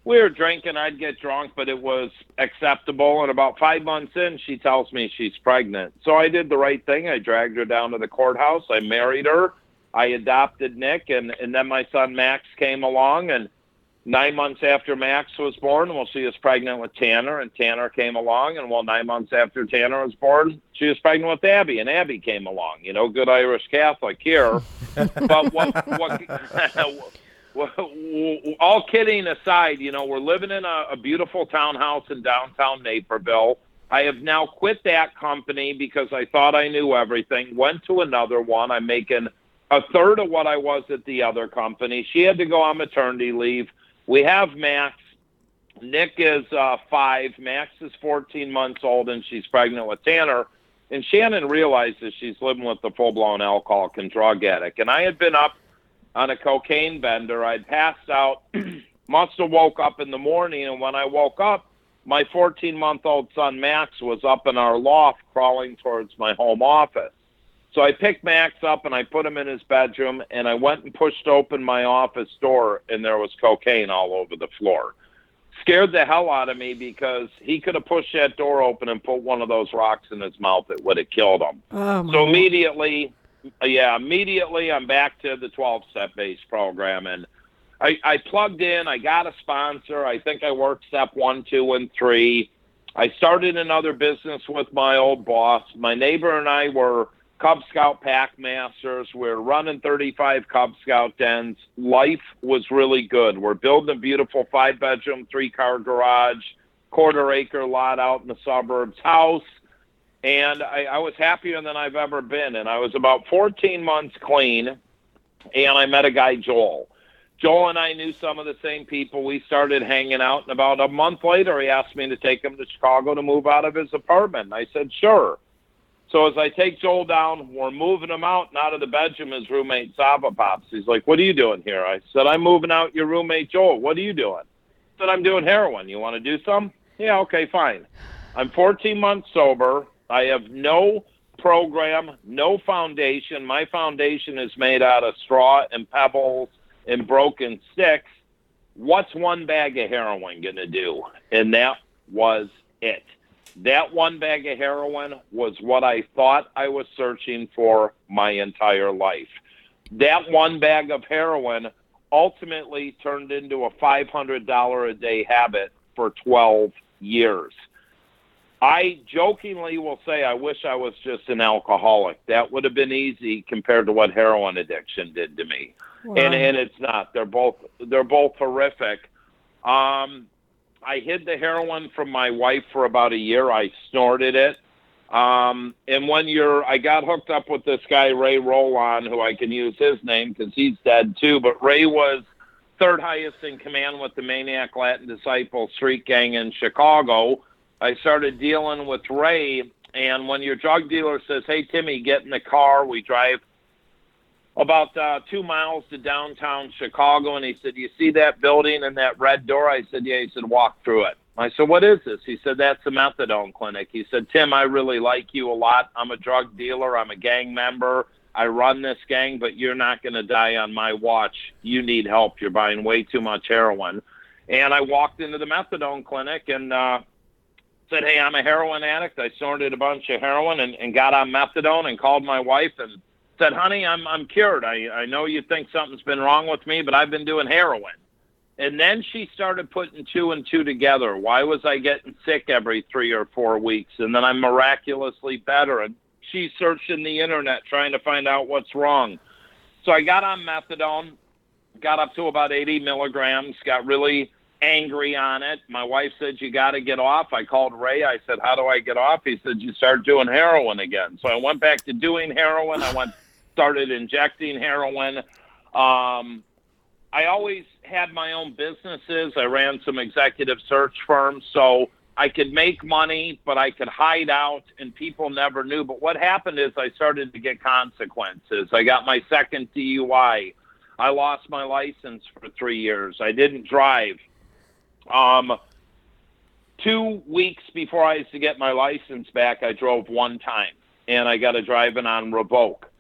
S4: We were drinking. I'd get drunk, but it was acceptable. And about five months in, she tells me she's pregnant. So I did the right thing. I dragged her down to the courthouse. I married her. I adopted Nick, and and then my son Max came along, and nine months after Max was born, well, she was pregnant with Tanner, and Tanner came along. And well, nine months after Tanner was born, she was pregnant with Abby, and Abby came along. You know, good Irish Catholic here. but what, what, all kidding aside, you know, we're living in a, a beautiful townhouse in downtown Naperville. I have now quit that company because I thought I knew everything. Went to another one. I'm making a third of what I was at the other company. She had to go on maternity leave we have Max. Nick is uh, five. Max is 14 months old, and she's pregnant with Tanner. And Shannon realizes she's living with a full blown alcoholic and drug addict. And I had been up on a cocaine bender. I'd passed out, must have woke up in the morning. And when I woke up, my 14 month old son Max was up in our loft crawling towards my home office. So I picked Max up and I put him in his bedroom and I went and pushed open my office door and there was cocaine all over the floor. Scared the hell out of me because he could have pushed that door open and put one of those rocks in his mouth. It would have killed him.
S2: Oh,
S4: so immediately, yeah, immediately I'm back to the 12 step based program and I, I plugged in. I got a sponsor. I think I worked step one, two, and three. I started another business with my old boss. My neighbor and I were Cub Scout pack masters. We're running 35 Cub Scout dens. Life was really good. We're building a beautiful five bedroom, three car garage, quarter acre lot out in the suburbs house. And I, I was happier than I've ever been. And I was about 14 months clean. And I met a guy, Joel. Joel and I knew some of the same people. We started hanging out. And about a month later, he asked me to take him to Chicago to move out of his apartment. And I said, sure. So as I take Joel down, we're moving him out and out of the bedroom. His roommate Saba pops. He's like, "What are you doing here?" I said, "I'm moving out your roommate Joel. What are you doing?" I said, "I'm doing heroin. You want to do some?" Yeah, okay, fine. I'm 14 months sober. I have no program, no foundation. My foundation is made out of straw and pebbles and broken sticks. What's one bag of heroin going to do? And that was it. That one bag of heroin was what I thought I was searching for my entire life. That one bag of heroin ultimately turned into a $500 a day habit for 12 years. I jokingly will say I wish I was just an alcoholic. That would have been easy compared to what heroin addiction did to me. Wow. And and it's not. They're both they're both horrific. Um, I hid the heroin from my wife for about a year. I snorted it. Um, and one year I got hooked up with this guy, Ray Rollon, who I can use his name because he's dead too. But Ray was third highest in command with the Maniac Latin Disciple Street Gang in Chicago. I started dealing with Ray. And when your drug dealer says, Hey, Timmy, get in the car, we drive about uh, two miles to downtown Chicago, and he said, "You see that building and that red door?" I said, "Yeah." He said, "Walk through it." I said, "What is this?" He said, "That's the methadone clinic." He said, "Tim, I really like you a lot. I'm a drug dealer. I'm a gang member. I run this gang, but you're not going to die on my watch. You need help. You're buying way too much heroin." And I walked into the methadone clinic and uh, said, "Hey, I'm a heroin addict. I snorted a bunch of heroin and, and got on methadone and called my wife and." Said, "Honey, I'm I'm cured. I I know you think something's been wrong with me, but I've been doing heroin." And then she started putting two and two together. Why was I getting sick every three or four weeks? And then I'm miraculously better. And she's searching the internet trying to find out what's wrong. So I got on methadone, got up to about 80 milligrams, got really angry on it. My wife said, You got to get off. I called Ray. I said, How do I get off? He said, You start doing heroin again. So I went back to doing heroin. I went started injecting heroin. Um, I always had my own businesses. I ran some executive search firms, so I could make money, but I could hide out, and people never knew. But what happened is I started to get consequences. I got my second DUI. I lost my license for three years. I didn't drive. Um, two weeks before I used to get my license back, I drove one time, and I got a driving on revoke.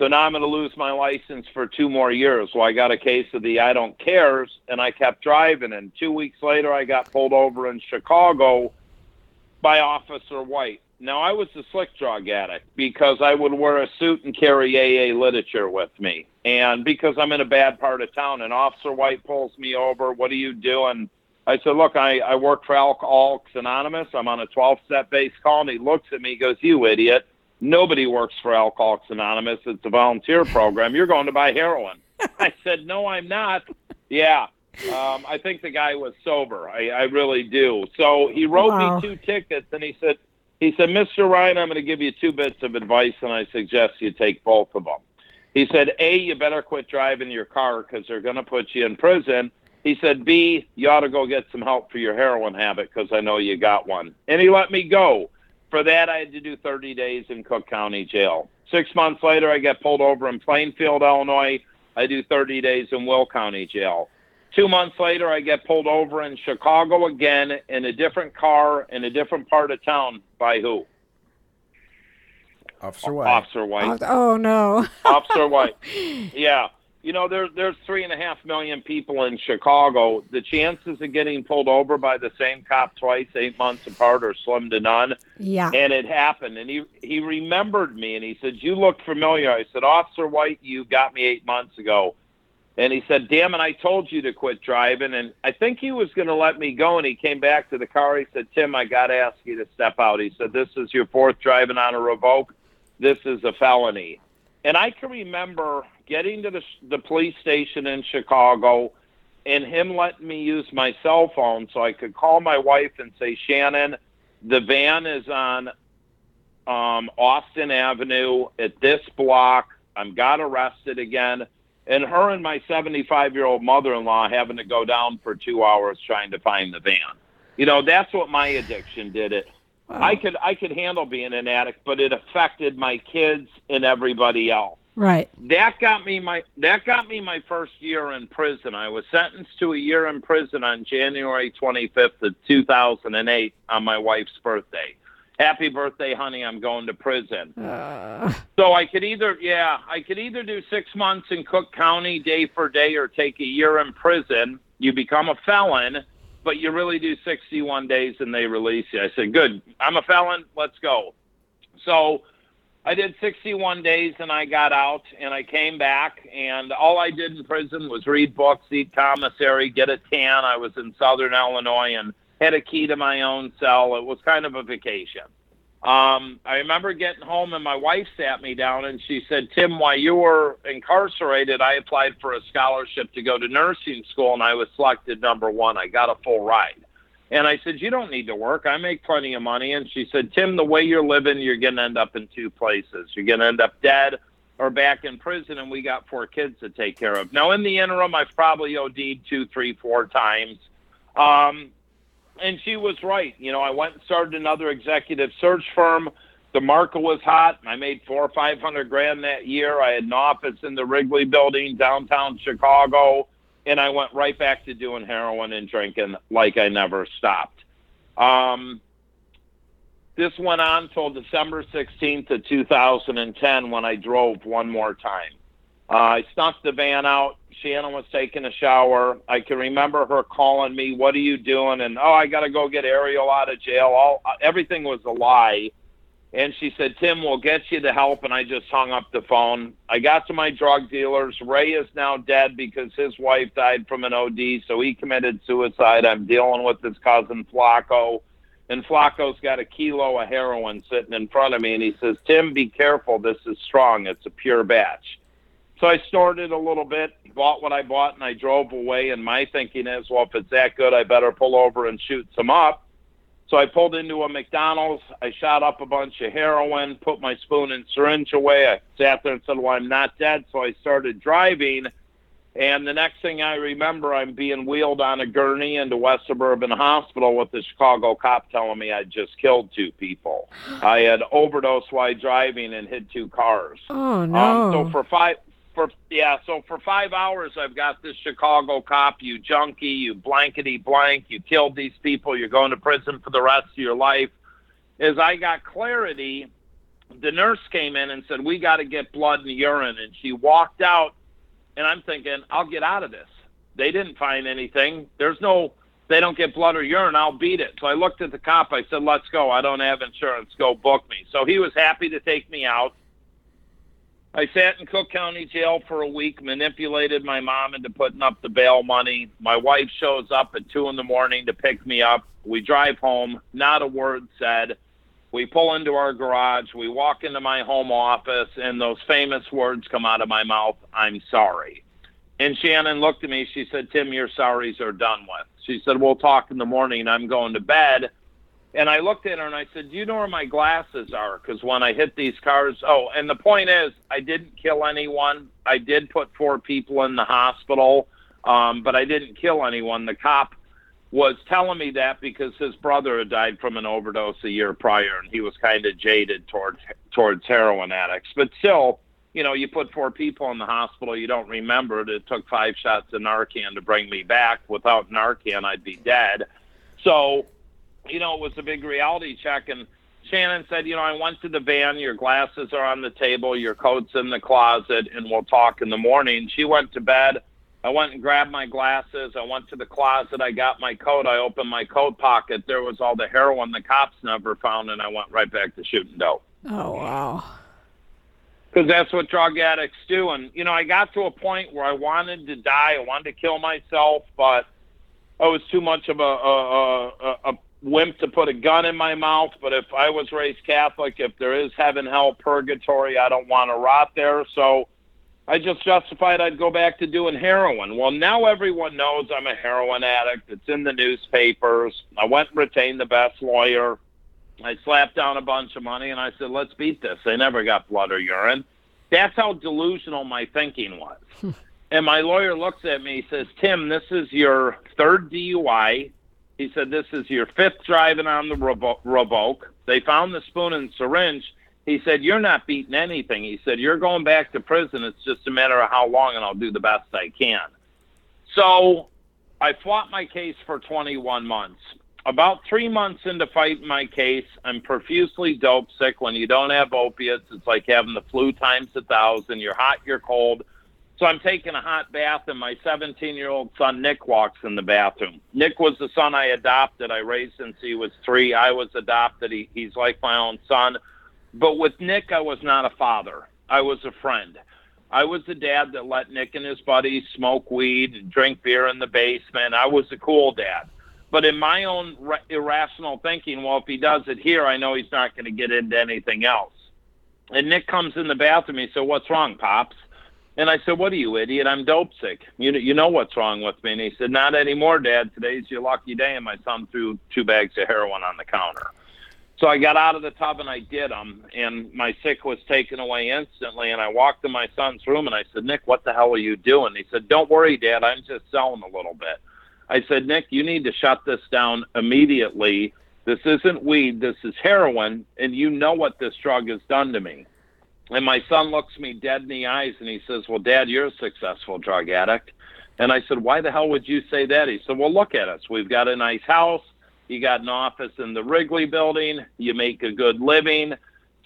S4: So now I'm going to lose my license for two more years. Well, I got a case of the I don't cares, and I kept driving. And two weeks later, I got pulled over in Chicago by Officer White. Now, I was a slick drug addict because I would wear a suit and carry AA literature with me. And because I'm in a bad part of town, and Officer White pulls me over, What are you doing? I said, Look, I, I work for Alcoholics Anonymous. I'm on a 12 step base call. And he looks at me, goes, You idiot. Nobody works for Alcoholics Anonymous. It's a volunteer program. You're going to buy heroin. I said, No, I'm not. Yeah. Um, I think the guy was sober. I, I really do. So he wrote wow. me two tickets and he said, he said, Mr. Ryan, I'm going to give you two bits of advice and I suggest you take both of them. He said, A, you better quit driving your car because they're going to put you in prison. He said, B, you ought to go get some help for your heroin habit because I know you got one. And he let me go. For that, I had to do 30 days in Cook County Jail. Six months later, I get pulled over in Plainfield, Illinois. I do 30 days in Will County Jail. Two months later, I get pulled over in Chicago again in a different car in a different part of town. By who?
S3: Officer White.
S4: Officer White.
S2: Oh, no.
S4: Officer White. Yeah you know, there, there's three and a half million people in Chicago. The chances of getting pulled over by the same cop twice, eight months apart, are slim to none.
S2: Yeah.
S4: And it happened. And he, he remembered me and he said, You look familiar. I said, Officer White, you got me eight months ago. And he said, Damn it, I told you to quit driving. And I think he was going to let me go. And he came back to the car. He said, Tim, I got to ask you to step out. He said, This is your fourth driving on a revoke. This is a felony. And I can remember getting to the, the police station in Chicago and him letting me use my cell phone so I could call my wife and say, Shannon, the van is on um, Austin Avenue at this block. I'm got arrested again. And her and my 75 year old mother in law having to go down for two hours trying to find the van. You know, that's what my addiction did. It. Wow. I could I could handle being an addict, but it affected my kids and everybody else.
S2: Right.
S4: That got me my that got me my first year in prison. I was sentenced to a year in prison on January 25th of 2008 on my wife's birthday. Happy birthday, honey! I'm going to prison. Uh... So I could either, yeah, I could either do six months in Cook County day for day, or take a year in prison. You become a felon, but you really do 61 days and they release you. I said, good. I'm a felon. Let's go. So I did 61 days and I got out and I came back and all I did in prison was read books, eat commissary, get a tan. I was in Southern Illinois and had a key to my own cell. It was kind of a vacation. Um, I remember getting home and my wife sat me down and she said, Tim, while you were incarcerated, I applied for a scholarship to go to nursing school and I was selected number one. I got a full ride. And I said, You don't need to work. I make plenty of money. And she said, Tim, the way you're living, you're going to end up in two places. You're going to end up dead or back in prison. And we got four kids to take care of. Now, in the interim, I've probably OD'd two, three, four times. Um, and she was right. You know, I went and started another executive search firm. the market was hot. I made four or five hundred grand that year. I had an office in the Wrigley Building, downtown Chicago, and I went right back to doing heroin and drinking like I never stopped. Um, this went on till December 16th of 2010 when I drove one more time. Uh, I snuck the van out. Shannon was taking a shower. I can remember her calling me, "What are you doing?" And oh, I got to go get Ariel out of jail. All everything was a lie. And she said, "Tim, we'll get you the help." And I just hung up the phone. I got to my drug dealers. Ray is now dead because his wife died from an OD, so he committed suicide. I'm dealing with his cousin Flacco and Flacco's got a kilo of heroin sitting in front of me, and he says, "Tim, be careful. This is strong. It's a pure batch." So I stored it a little bit, bought what I bought, and I drove away. And my thinking is, well, if it's that good, I better pull over and shoot some up. So I pulled into a McDonald's. I shot up a bunch of heroin, put my spoon and syringe away. I sat there and said, well, I'm not dead. So I started driving and the next thing I remember, I'm being wheeled on a gurney into West Suburban Hospital with the Chicago cop telling me I just killed two people. I had overdosed while driving and hit two cars.
S2: Oh no!
S4: Um, so for five, for yeah, so for five hours, I've got this Chicago cop. You junkie, you blankety blank. You killed these people. You're going to prison for the rest of your life. As I got clarity, the nurse came in and said, "We got to get blood and urine," and she walked out and I'm thinking, I'll get out of this. They didn't find anything. There's no, they don't get blood or urine. I'll beat it. So I looked at the cop. I said, let's go. I don't have insurance. Go book me. So he was happy to take me out. I sat in Cook County Jail for a week, manipulated my mom into putting up the bail money. My wife shows up at two in the morning to pick me up. We drive home, not a word said. We pull into our garage, we walk into my home office, and those famous words come out of my mouth I'm sorry. And Shannon looked at me. She said, Tim, your sorries are done with. She said, We'll talk in the morning. I'm going to bed. And I looked at her and I said, Do you know where my glasses are? Because when I hit these cars, oh, and the point is, I didn't kill anyone. I did put four people in the hospital, um, but I didn't kill anyone. The cop was telling me that because his brother had died from an overdose a year prior, and he was kind of jaded towards towards heroin addicts. But still, you know, you put four people in the hospital, you don't remember it. It took five shots of Narcan to bring me back. Without Narcan, I'd be dead. So, you know, it was a big reality check. And Shannon said, you know, I went to the van. Your glasses are on the table. Your coat's in the closet, and we'll talk in the morning. She went to bed. I went and grabbed my glasses. I went to the closet. I got my coat. I opened my coat pocket. There was all the heroin the cops never found, and I went right back to shooting dope.
S2: Oh, wow.
S4: Because that's what drug addicts do. And, you know, I got to a point where I wanted to die. I wanted to kill myself, but I was too much of a, a, a, a wimp to put a gun in my mouth. But if I was raised Catholic, if there is heaven, hell, purgatory, I don't want to rot there. So, I just justified I'd go back to doing heroin. Well, now everyone knows I'm a heroin addict. It's in the newspapers. I went and retained the best lawyer. I slapped down a bunch of money and I said, let's beat this. They never got blood or urine. That's how delusional my thinking was. Hmm. and my lawyer looks at me, says, Tim, this is your third DUI. He said, this is your fifth driving on the revo- revoke. They found the spoon and syringe he said, You're not beating anything. He said, You're going back to prison. It's just a matter of how long, and I'll do the best I can. So I fought my case for 21 months. About three months into fighting my case, I'm profusely dope sick. When you don't have opiates, it's like having the flu times a thousand. You're hot, you're cold. So I'm taking a hot bath, and my 17 year old son, Nick, walks in the bathroom. Nick was the son I adopted. I raised since he was three. I was adopted. He, he's like my own son. But with Nick, I was not a father. I was a friend. I was the dad that let Nick and his buddies smoke weed and drink beer in the basement. I was the cool dad. But in my own ra- irrational thinking, well, if he does it here, I know he's not going to get into anything else. And Nick comes in the bathroom. He said, "What's wrong, pops?" And I said, "What are you, idiot? I'm dope sick. You know, you know what's wrong with me." And he said, "Not anymore, Dad. Today's your lucky day." And my son threw two bags of heroin on the counter. So I got out of the tub and I did them, and my sick was taken away instantly. And I walked to my son's room and I said, Nick, what the hell are you doing? He said, Don't worry, Dad, I'm just selling a little bit. I said, Nick, you need to shut this down immediately. This isn't weed. This is heroin. And you know what this drug has done to me. And my son looks me dead in the eyes and he says, Well, Dad, you're a successful drug addict. And I said, Why the hell would you say that? He said, Well, look at us. We've got a nice house. You got an office in the Wrigley building. You make a good living.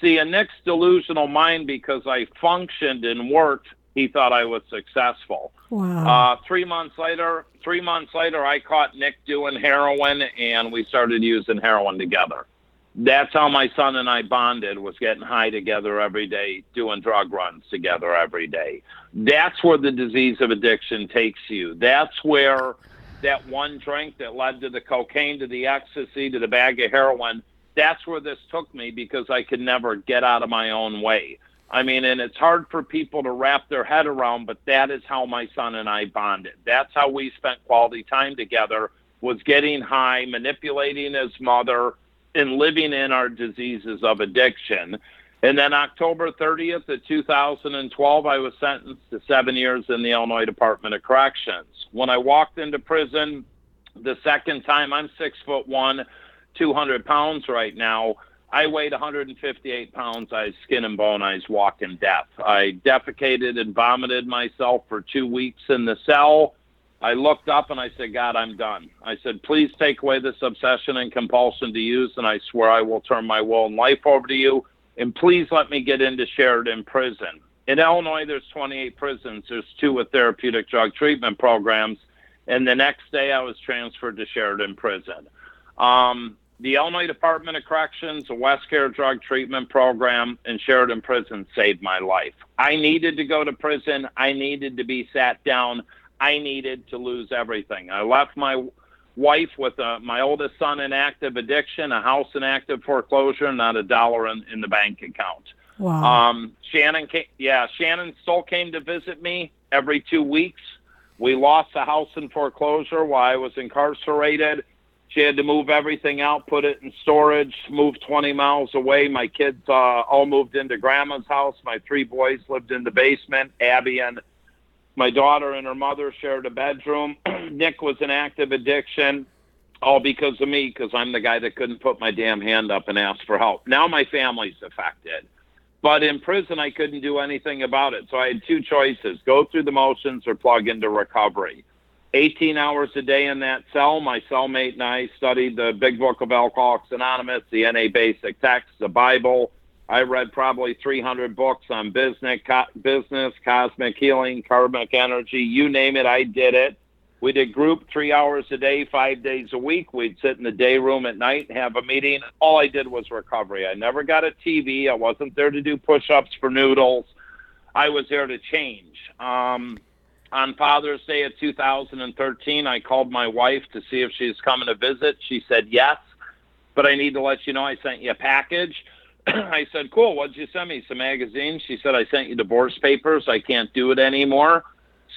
S4: See, a Nick's delusional mind, because I functioned and worked, he thought I was successful.
S2: Wow.
S4: Uh, three months later, three months later, I caught Nick doing heroin, and we started using heroin together. That's how my son and I bonded. Was getting high together every day, doing drug runs together every day. That's where the disease of addiction takes you. That's where that one drink that led to the cocaine, to the ecstasy, to the bag of heroin. That's where this took me because I could never get out of my own way. I mean, and it's hard for people to wrap their head around, but that is how my son and I bonded. That's how we spent quality time together was getting high, manipulating his mother, and living in our diseases of addiction. And then October 30th of 2012, I was sentenced to seven years in the Illinois Department of Corrections. When I walked into prison the second time, I'm six foot one, 200 pounds right now. I weighed 158 pounds. I was skin and bone. I was walking death. I defecated and vomited myself for two weeks in the cell. I looked up and I said, God, I'm done. I said, please take away this obsession and compulsion to use, and I swear I will turn my will and life over to you. And please let me get into Sheridan Prison. In Illinois, there's 28 prisons. There's two with therapeutic drug treatment programs. And the next day, I was transferred to Sheridan Prison. Um, the Illinois Department of Corrections, the WestCare Drug Treatment Program, and Sheridan Prison saved my life. I needed to go to prison. I needed to be sat down. I needed to lose everything. I left my wife with uh, my oldest son in active addiction, a house in active foreclosure, not a dollar in, in the bank account.
S2: Wow.
S4: Um, Shannon came, yeah, Shannon still came to visit me every two weeks. We lost a house in foreclosure while I was incarcerated. She had to move everything out, put it in storage, move 20 miles away. My kids uh, all moved into grandma's house. My three boys lived in the basement. Abby and my daughter and her mother shared a bedroom. Nick was in active addiction, all because of me, because I'm the guy that couldn't put my damn hand up and ask for help. Now my family's affected. But in prison, I couldn't do anything about it. So I had two choices go through the motions or plug into recovery. 18 hours a day in that cell. My cellmate and I studied the Big Book of Alcoholics Anonymous, the NA Basic Text, the Bible. I read probably 300 books on business, co- business, cosmic healing, karmic energy, you name it, I did it. We did group three hours a day, five days a week. We'd sit in the day room at night and have a meeting. All I did was recovery. I never got a TV. I wasn't there to do push ups for noodles. I was there to change. Um, on Father's Day of 2013, I called my wife to see if she's coming to visit. She said yes, but I need to let you know I sent you a package. I said, cool. What'd you send me? Some magazines? She said, I sent you divorce papers. I can't do it anymore.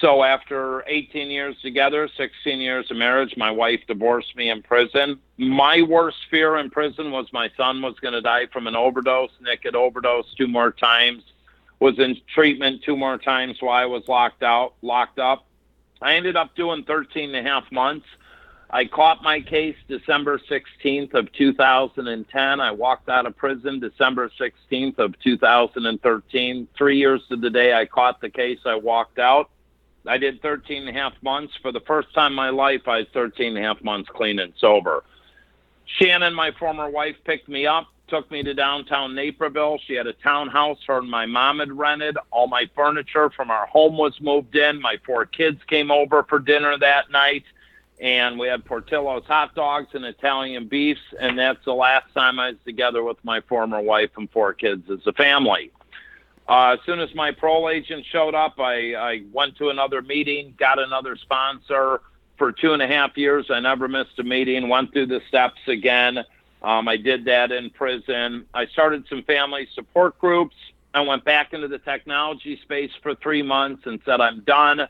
S4: So after 18 years together, 16 years of marriage, my wife divorced me in prison. My worst fear in prison was my son was going to die from an overdose. Nick had overdosed two more times was in treatment two more times while I was locked out, locked up. I ended up doing 13 and a half months. I caught my case December 16th of 2010. I walked out of prison December 16th of 2013. Three years to the day I caught the case, I walked out. I did 13 and a half months. For the first time in my life, I was 13 and a half months clean and sober. Shannon, my former wife, picked me up took me to downtown Naperville. She had a townhouse her and my mom had rented. All my furniture from our home was moved in. My four kids came over for dinner that night, and we had Portillo's hot dogs and Italian beefs. And that's the last time I was together with my former wife and four kids as a family. Uh, as soon as my parole agent showed up, I, I went to another meeting, got another sponsor. For two and a half years, I never missed a meeting, went through the steps again um, I did that in prison. I started some family support groups. I went back into the technology space for three months and said, I'm done.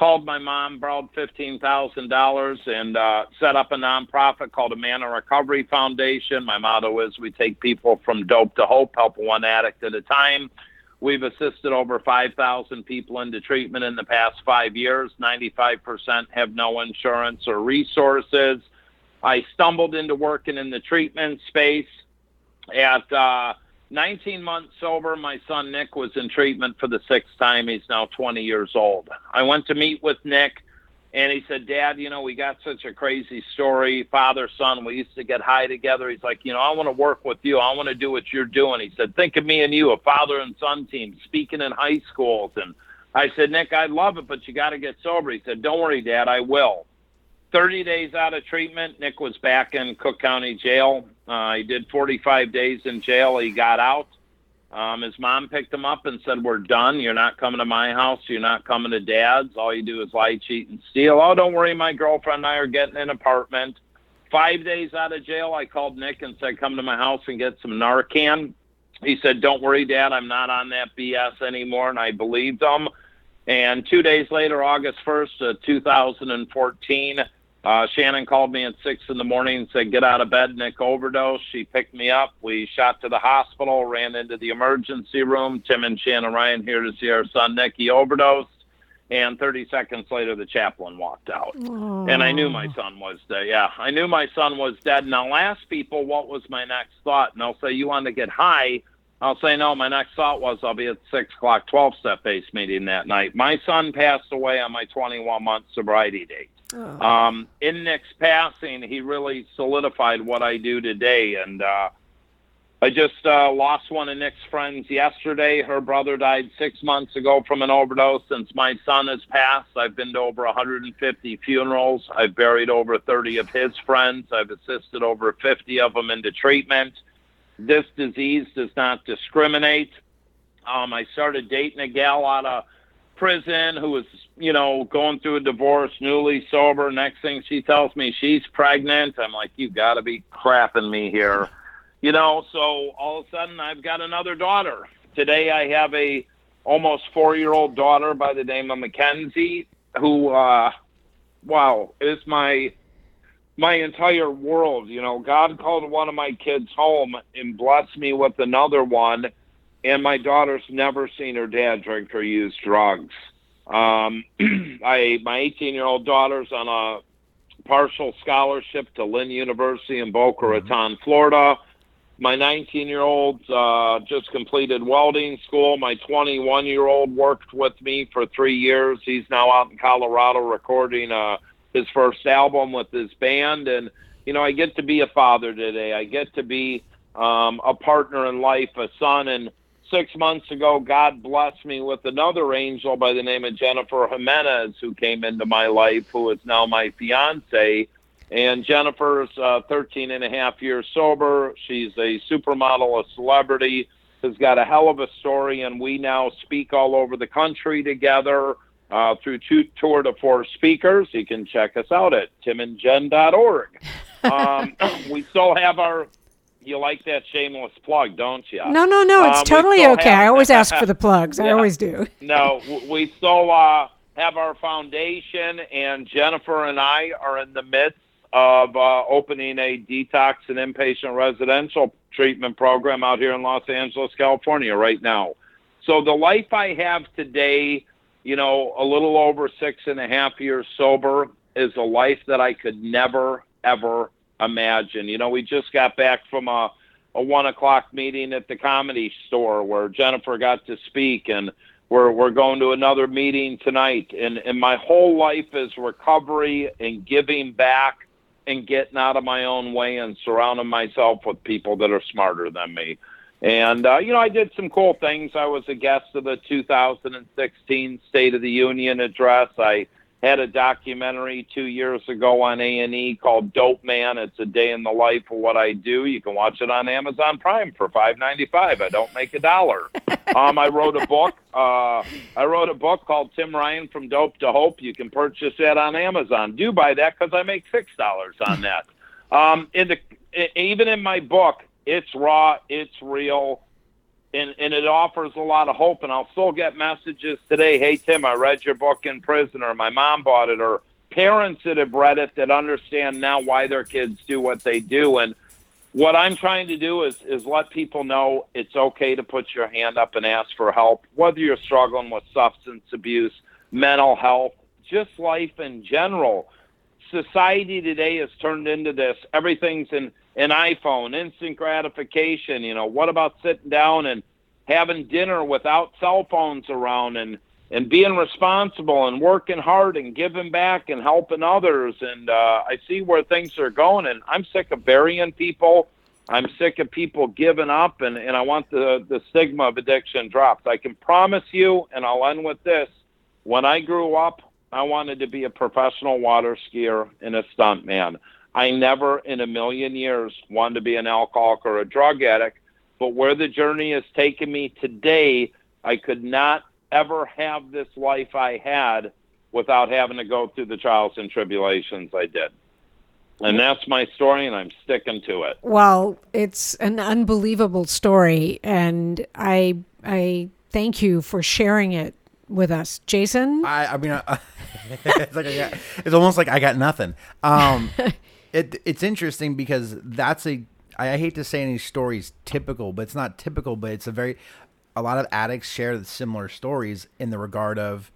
S4: Called my mom, borrowed $15,000, and uh, set up a nonprofit called A Man in Recovery Foundation. My motto is we take people from dope to hope, help one addict at a time. We've assisted over 5,000 people into treatment in the past five years. 95% have no insurance or resources. I stumbled into working in the treatment space. At uh, 19 months sober, my son Nick was in treatment for the sixth time. He's now 20 years old. I went to meet with Nick and he said, Dad, you know, we got such a crazy story, father, son. We used to get high together. He's like, you know, I want to work with you. I want to do what you're doing. He said, think of me and you, a father and son team, speaking in high schools. And I said, Nick, I love it, but you got to get sober. He said, don't worry, Dad, I will. 30 days out of treatment, Nick was back in Cook County Jail. Uh, he did 45 days in jail. He got out. Um, his mom picked him up and said, "We're done. You're not coming to my house. You're not coming to dad's. All you do is lie, cheat, and steal." Oh, don't worry, my girlfriend and I are getting an apartment. Five days out of jail, I called Nick and said, "Come to my house and get some Narcan." He said, "Don't worry, Dad. I'm not on that BS anymore," and I believed him. And two days later, August 1st, uh, 2014, uh, Shannon called me at six in the morning and said, "Get out of bed, Nick overdose." She picked me up. We shot to the hospital, ran into the emergency room. Tim and Shannon Ryan here to see our son Nick. He overdosed, and 30 seconds later, the chaplain walked out, and I knew my son was dead. Yeah, I knew my son was dead. And I'll ask people what was my next thought, and they'll say, "You want to get high." I'll say, no, my next thought was I'll be at 6 o'clock 12 step base meeting that night. My son passed away on my 21 month sobriety date. Oh. Um, in Nick's passing, he really solidified what I do today. And uh, I just uh, lost one of Nick's friends yesterday. Her brother died six months ago from an overdose. Since my son has passed, I've been to over 150 funerals. I've buried over 30 of his friends. I've assisted over 50 of them into treatment. This disease does not discriminate. Um, I started dating a gal out of prison who was, you know, going through a divorce, newly sober. Next thing she tells me she's pregnant. I'm like, you got to be crapping me here. You know, so all of a sudden I've got another daughter. Today I have a almost four year old daughter by the name of Mackenzie, who, uh, wow, is my my entire world. You know, God called one of my kids home and blessed me with another one and my daughter's never seen her dad drink or use drugs. Um, I my 18 year old daughter's on a partial scholarship to Lynn University in Boca mm-hmm. Raton, Florida. My 19 year old uh, just completed welding school. My 21 year old worked with me for three years. He's now out in Colorado recording uh, his first album with his band. And, you know, I get to be a father today. I get to be um, a partner in life, a son. And, six months ago, God blessed me with another angel by the name of Jennifer Jimenez, who came into my life, who is now my fiance. And Jennifer's uh, 13 and a half years sober. She's a supermodel, a celebrity, has got a hell of a story, and we now speak all over the country together uh, through two tour de force speakers. You can check us out at timandjen.org. Um, we still have our you like that shameless plug, don't you?
S2: No, no, no. It's um, totally okay. Have, I always ask for the plugs. yeah. I always do.
S4: no, we still uh, have our foundation, and Jennifer and I are in the midst of uh, opening a detox and inpatient residential treatment program out here in Los Angeles, California, right now. So the life I have today, you know, a little over six and a half years sober, is a life that I could never, ever imagine. You know, we just got back from a, a one o'clock meeting at the comedy store where Jennifer got to speak and we're we're going to another meeting tonight and, and my whole life is recovery and giving back and getting out of my own way and surrounding myself with people that are smarter than me. And uh, you know, I did some cool things. I was a guest of the 2016 State of the Union address. I had a documentary two years ago on A and E called Dope Man. It's a day in the life of what I do. You can watch it on Amazon Prime for five ninety five. I don't make a dollar. um, I wrote a book. Uh, I wrote a book called Tim Ryan from Dope to Hope. You can purchase that on Amazon. Do buy that because I make six dollars on that. Um, in the even in my book, it's raw, it's real and, and it offers a lot of hope. And I'll still get messages today. Hey, Tim, I read your book in prison, or my mom bought it, or parents that have read it that understand now why their kids do what they do. And what I'm trying to do is is let people know it's okay to put your hand up and ask for help, whether you're struggling with substance abuse, mental health, just life in general. society today has turned into this. Everything's in an iPhone, instant gratification. You know, what about sitting down and having dinner without cell phones around and and being responsible and working hard and giving back and helping others. And uh, I see where things are going, and I'm sick of burying people. I'm sick of people giving up, and, and I want the, the stigma of addiction dropped. I can promise you, and I'll end with this when I grew up, I wanted to be a professional water skier and a stunt man. I never in a million years wanted to be an alcoholic or a drug addict. But where the journey has taken me today, I could not ever have this life I had without having to go through the trials and tribulations I did. And that's my story, and I'm sticking to it.
S2: Well, it's an unbelievable story, and I I thank you for sharing it with us, Jason.
S3: I, I mean, I, it's like I got, it's almost like I got nothing. Um, it it's interesting because that's a I, hate to say any stories typical, but it's not typical, but it's a very a lot of addicts share similar stories in the regard of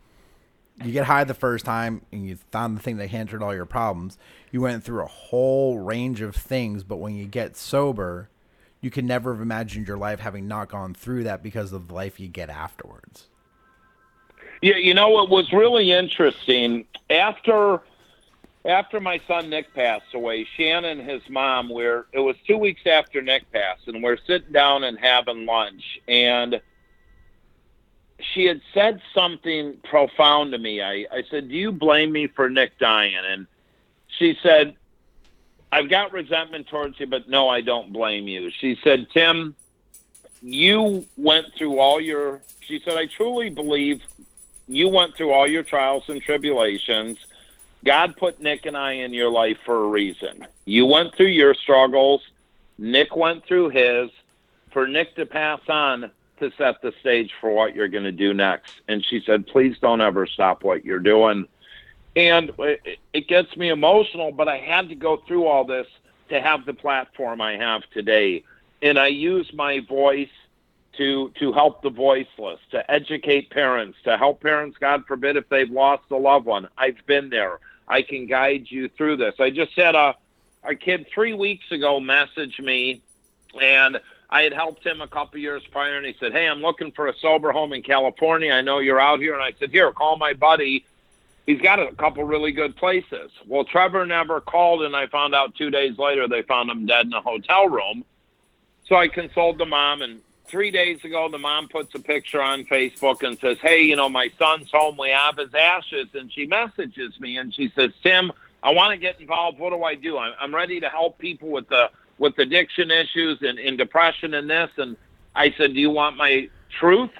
S3: you get high the first time and you found the thing that answered all your problems. You went through a whole range of things, but when you get sober, you can never have imagined your life having not gone through that because of the life you get afterwards.
S4: Yeah, you know what was really interesting after after my son Nick passed away, Shannon, and his mom, we're it was two weeks after Nick passed, and we're sitting down and having lunch, and she had said something profound to me. I, I said, Do you blame me for Nick dying? And she said, I've got resentment towards you, but no, I don't blame you. She said, Tim, you went through all your she said, I truly believe you went through all your trials and tribulations. God put Nick and I in your life for a reason. You went through your struggles. Nick went through his. For Nick to pass on to set the stage for what you're going to do next. And she said, please don't ever stop what you're doing. And it gets me emotional, but I had to go through all this to have the platform I have today. And I use my voice to to help the voiceless, to educate parents, to help parents, God forbid, if they've lost a loved one. I've been there. I can guide you through this. I just had a a kid three weeks ago message me, and I had helped him a couple years prior, and he said, "Hey, I'm looking for a sober home in California. I know you're out here." And I said, "Here, call my buddy." He's got a couple really good places. Well, Trevor never called, and I found out two days later they found him dead in a hotel room. So I consoled the mom and three days ago, the mom puts a picture on Facebook and says, Hey, you know, my son's home. We have his ashes. And she messages me and she says, Tim, I want to get involved. What do I do? I'm, I'm ready to help people with the with addiction issues and, and depression and this. And I said, Do you want my truth?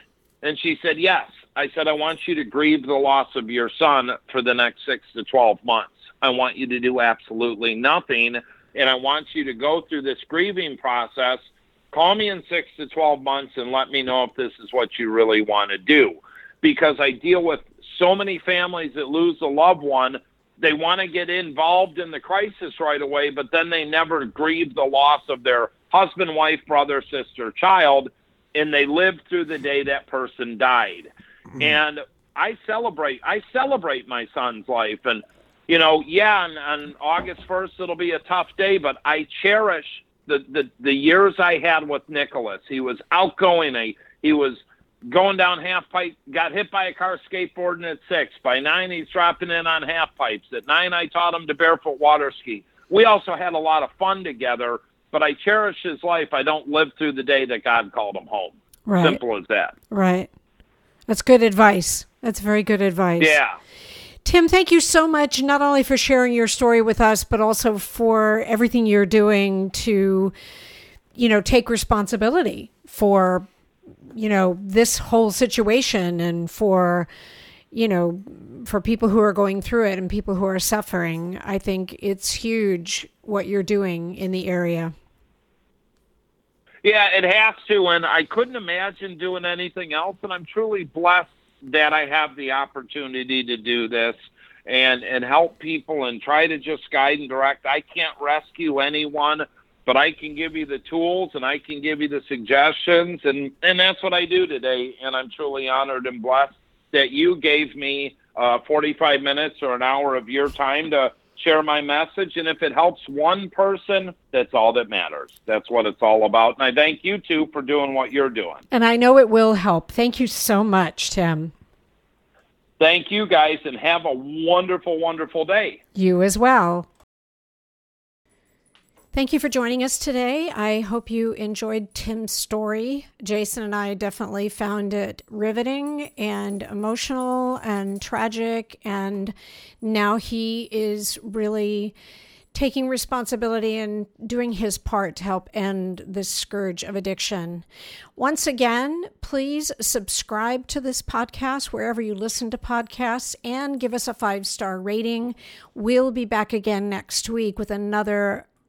S4: And she said, Yes. I said, I want you to grieve the loss of your son for the next six to 12 months. I want you to do absolutely nothing. And I want you to go through this grieving process Call me in six to 12 months and let me know if this is what you really want to do. Because I deal with so many families that lose a loved one. They want to get involved in the crisis right away, but then they never grieve the loss of their husband, wife, brother, sister, child, and they live through the day that person died. Mm-hmm. And I celebrate I celebrate my son's life and you know, yeah, on, on August 1st it'll be a tough day, but I cherish the, the, the years I had with Nicholas. He was outgoing. He, he was going down half pipe, got hit by a car skateboarding at six. By nine, he's dropping in on half pipes. At nine, I taught him to barefoot water ski. We also had a lot of fun together, but I cherish his life. I don't live through the day that God called him home. Right. Simple as that.
S2: Right. That's good advice. That's very good advice.
S4: Yeah.
S2: Tim, thank you so much, not only for sharing your story with us, but also for everything you're doing to, you know, take responsibility for, you know, this whole situation and for, you know, for people who are going through it and people who are suffering. I think it's huge what you're doing in the area.
S4: Yeah, it has to. And I couldn't imagine doing anything else. And I'm truly blessed that I have the opportunity to do this and and help people and try to just guide and direct. I can't rescue anyone, but I can give you the tools and I can give you the suggestions and and that's what I do today and I'm truly honored and blessed that you gave me uh, 45 minutes or an hour of your time to share my message. And if it helps one person, that's all that matters. That's what it's all about. And I thank you too for doing what you're doing.
S2: And I know it will help. Thank you so much, Tim.
S4: Thank you guys and have a wonderful, wonderful day.
S2: You as well. Thank you for joining us today. I hope you enjoyed Tim's story. Jason and I definitely found it riveting and emotional and tragic. And now he is really taking responsibility and doing his part to help end this scourge of addiction. Once again, please subscribe to this podcast wherever you listen to podcasts and give us a five star rating. We'll be back again next week with another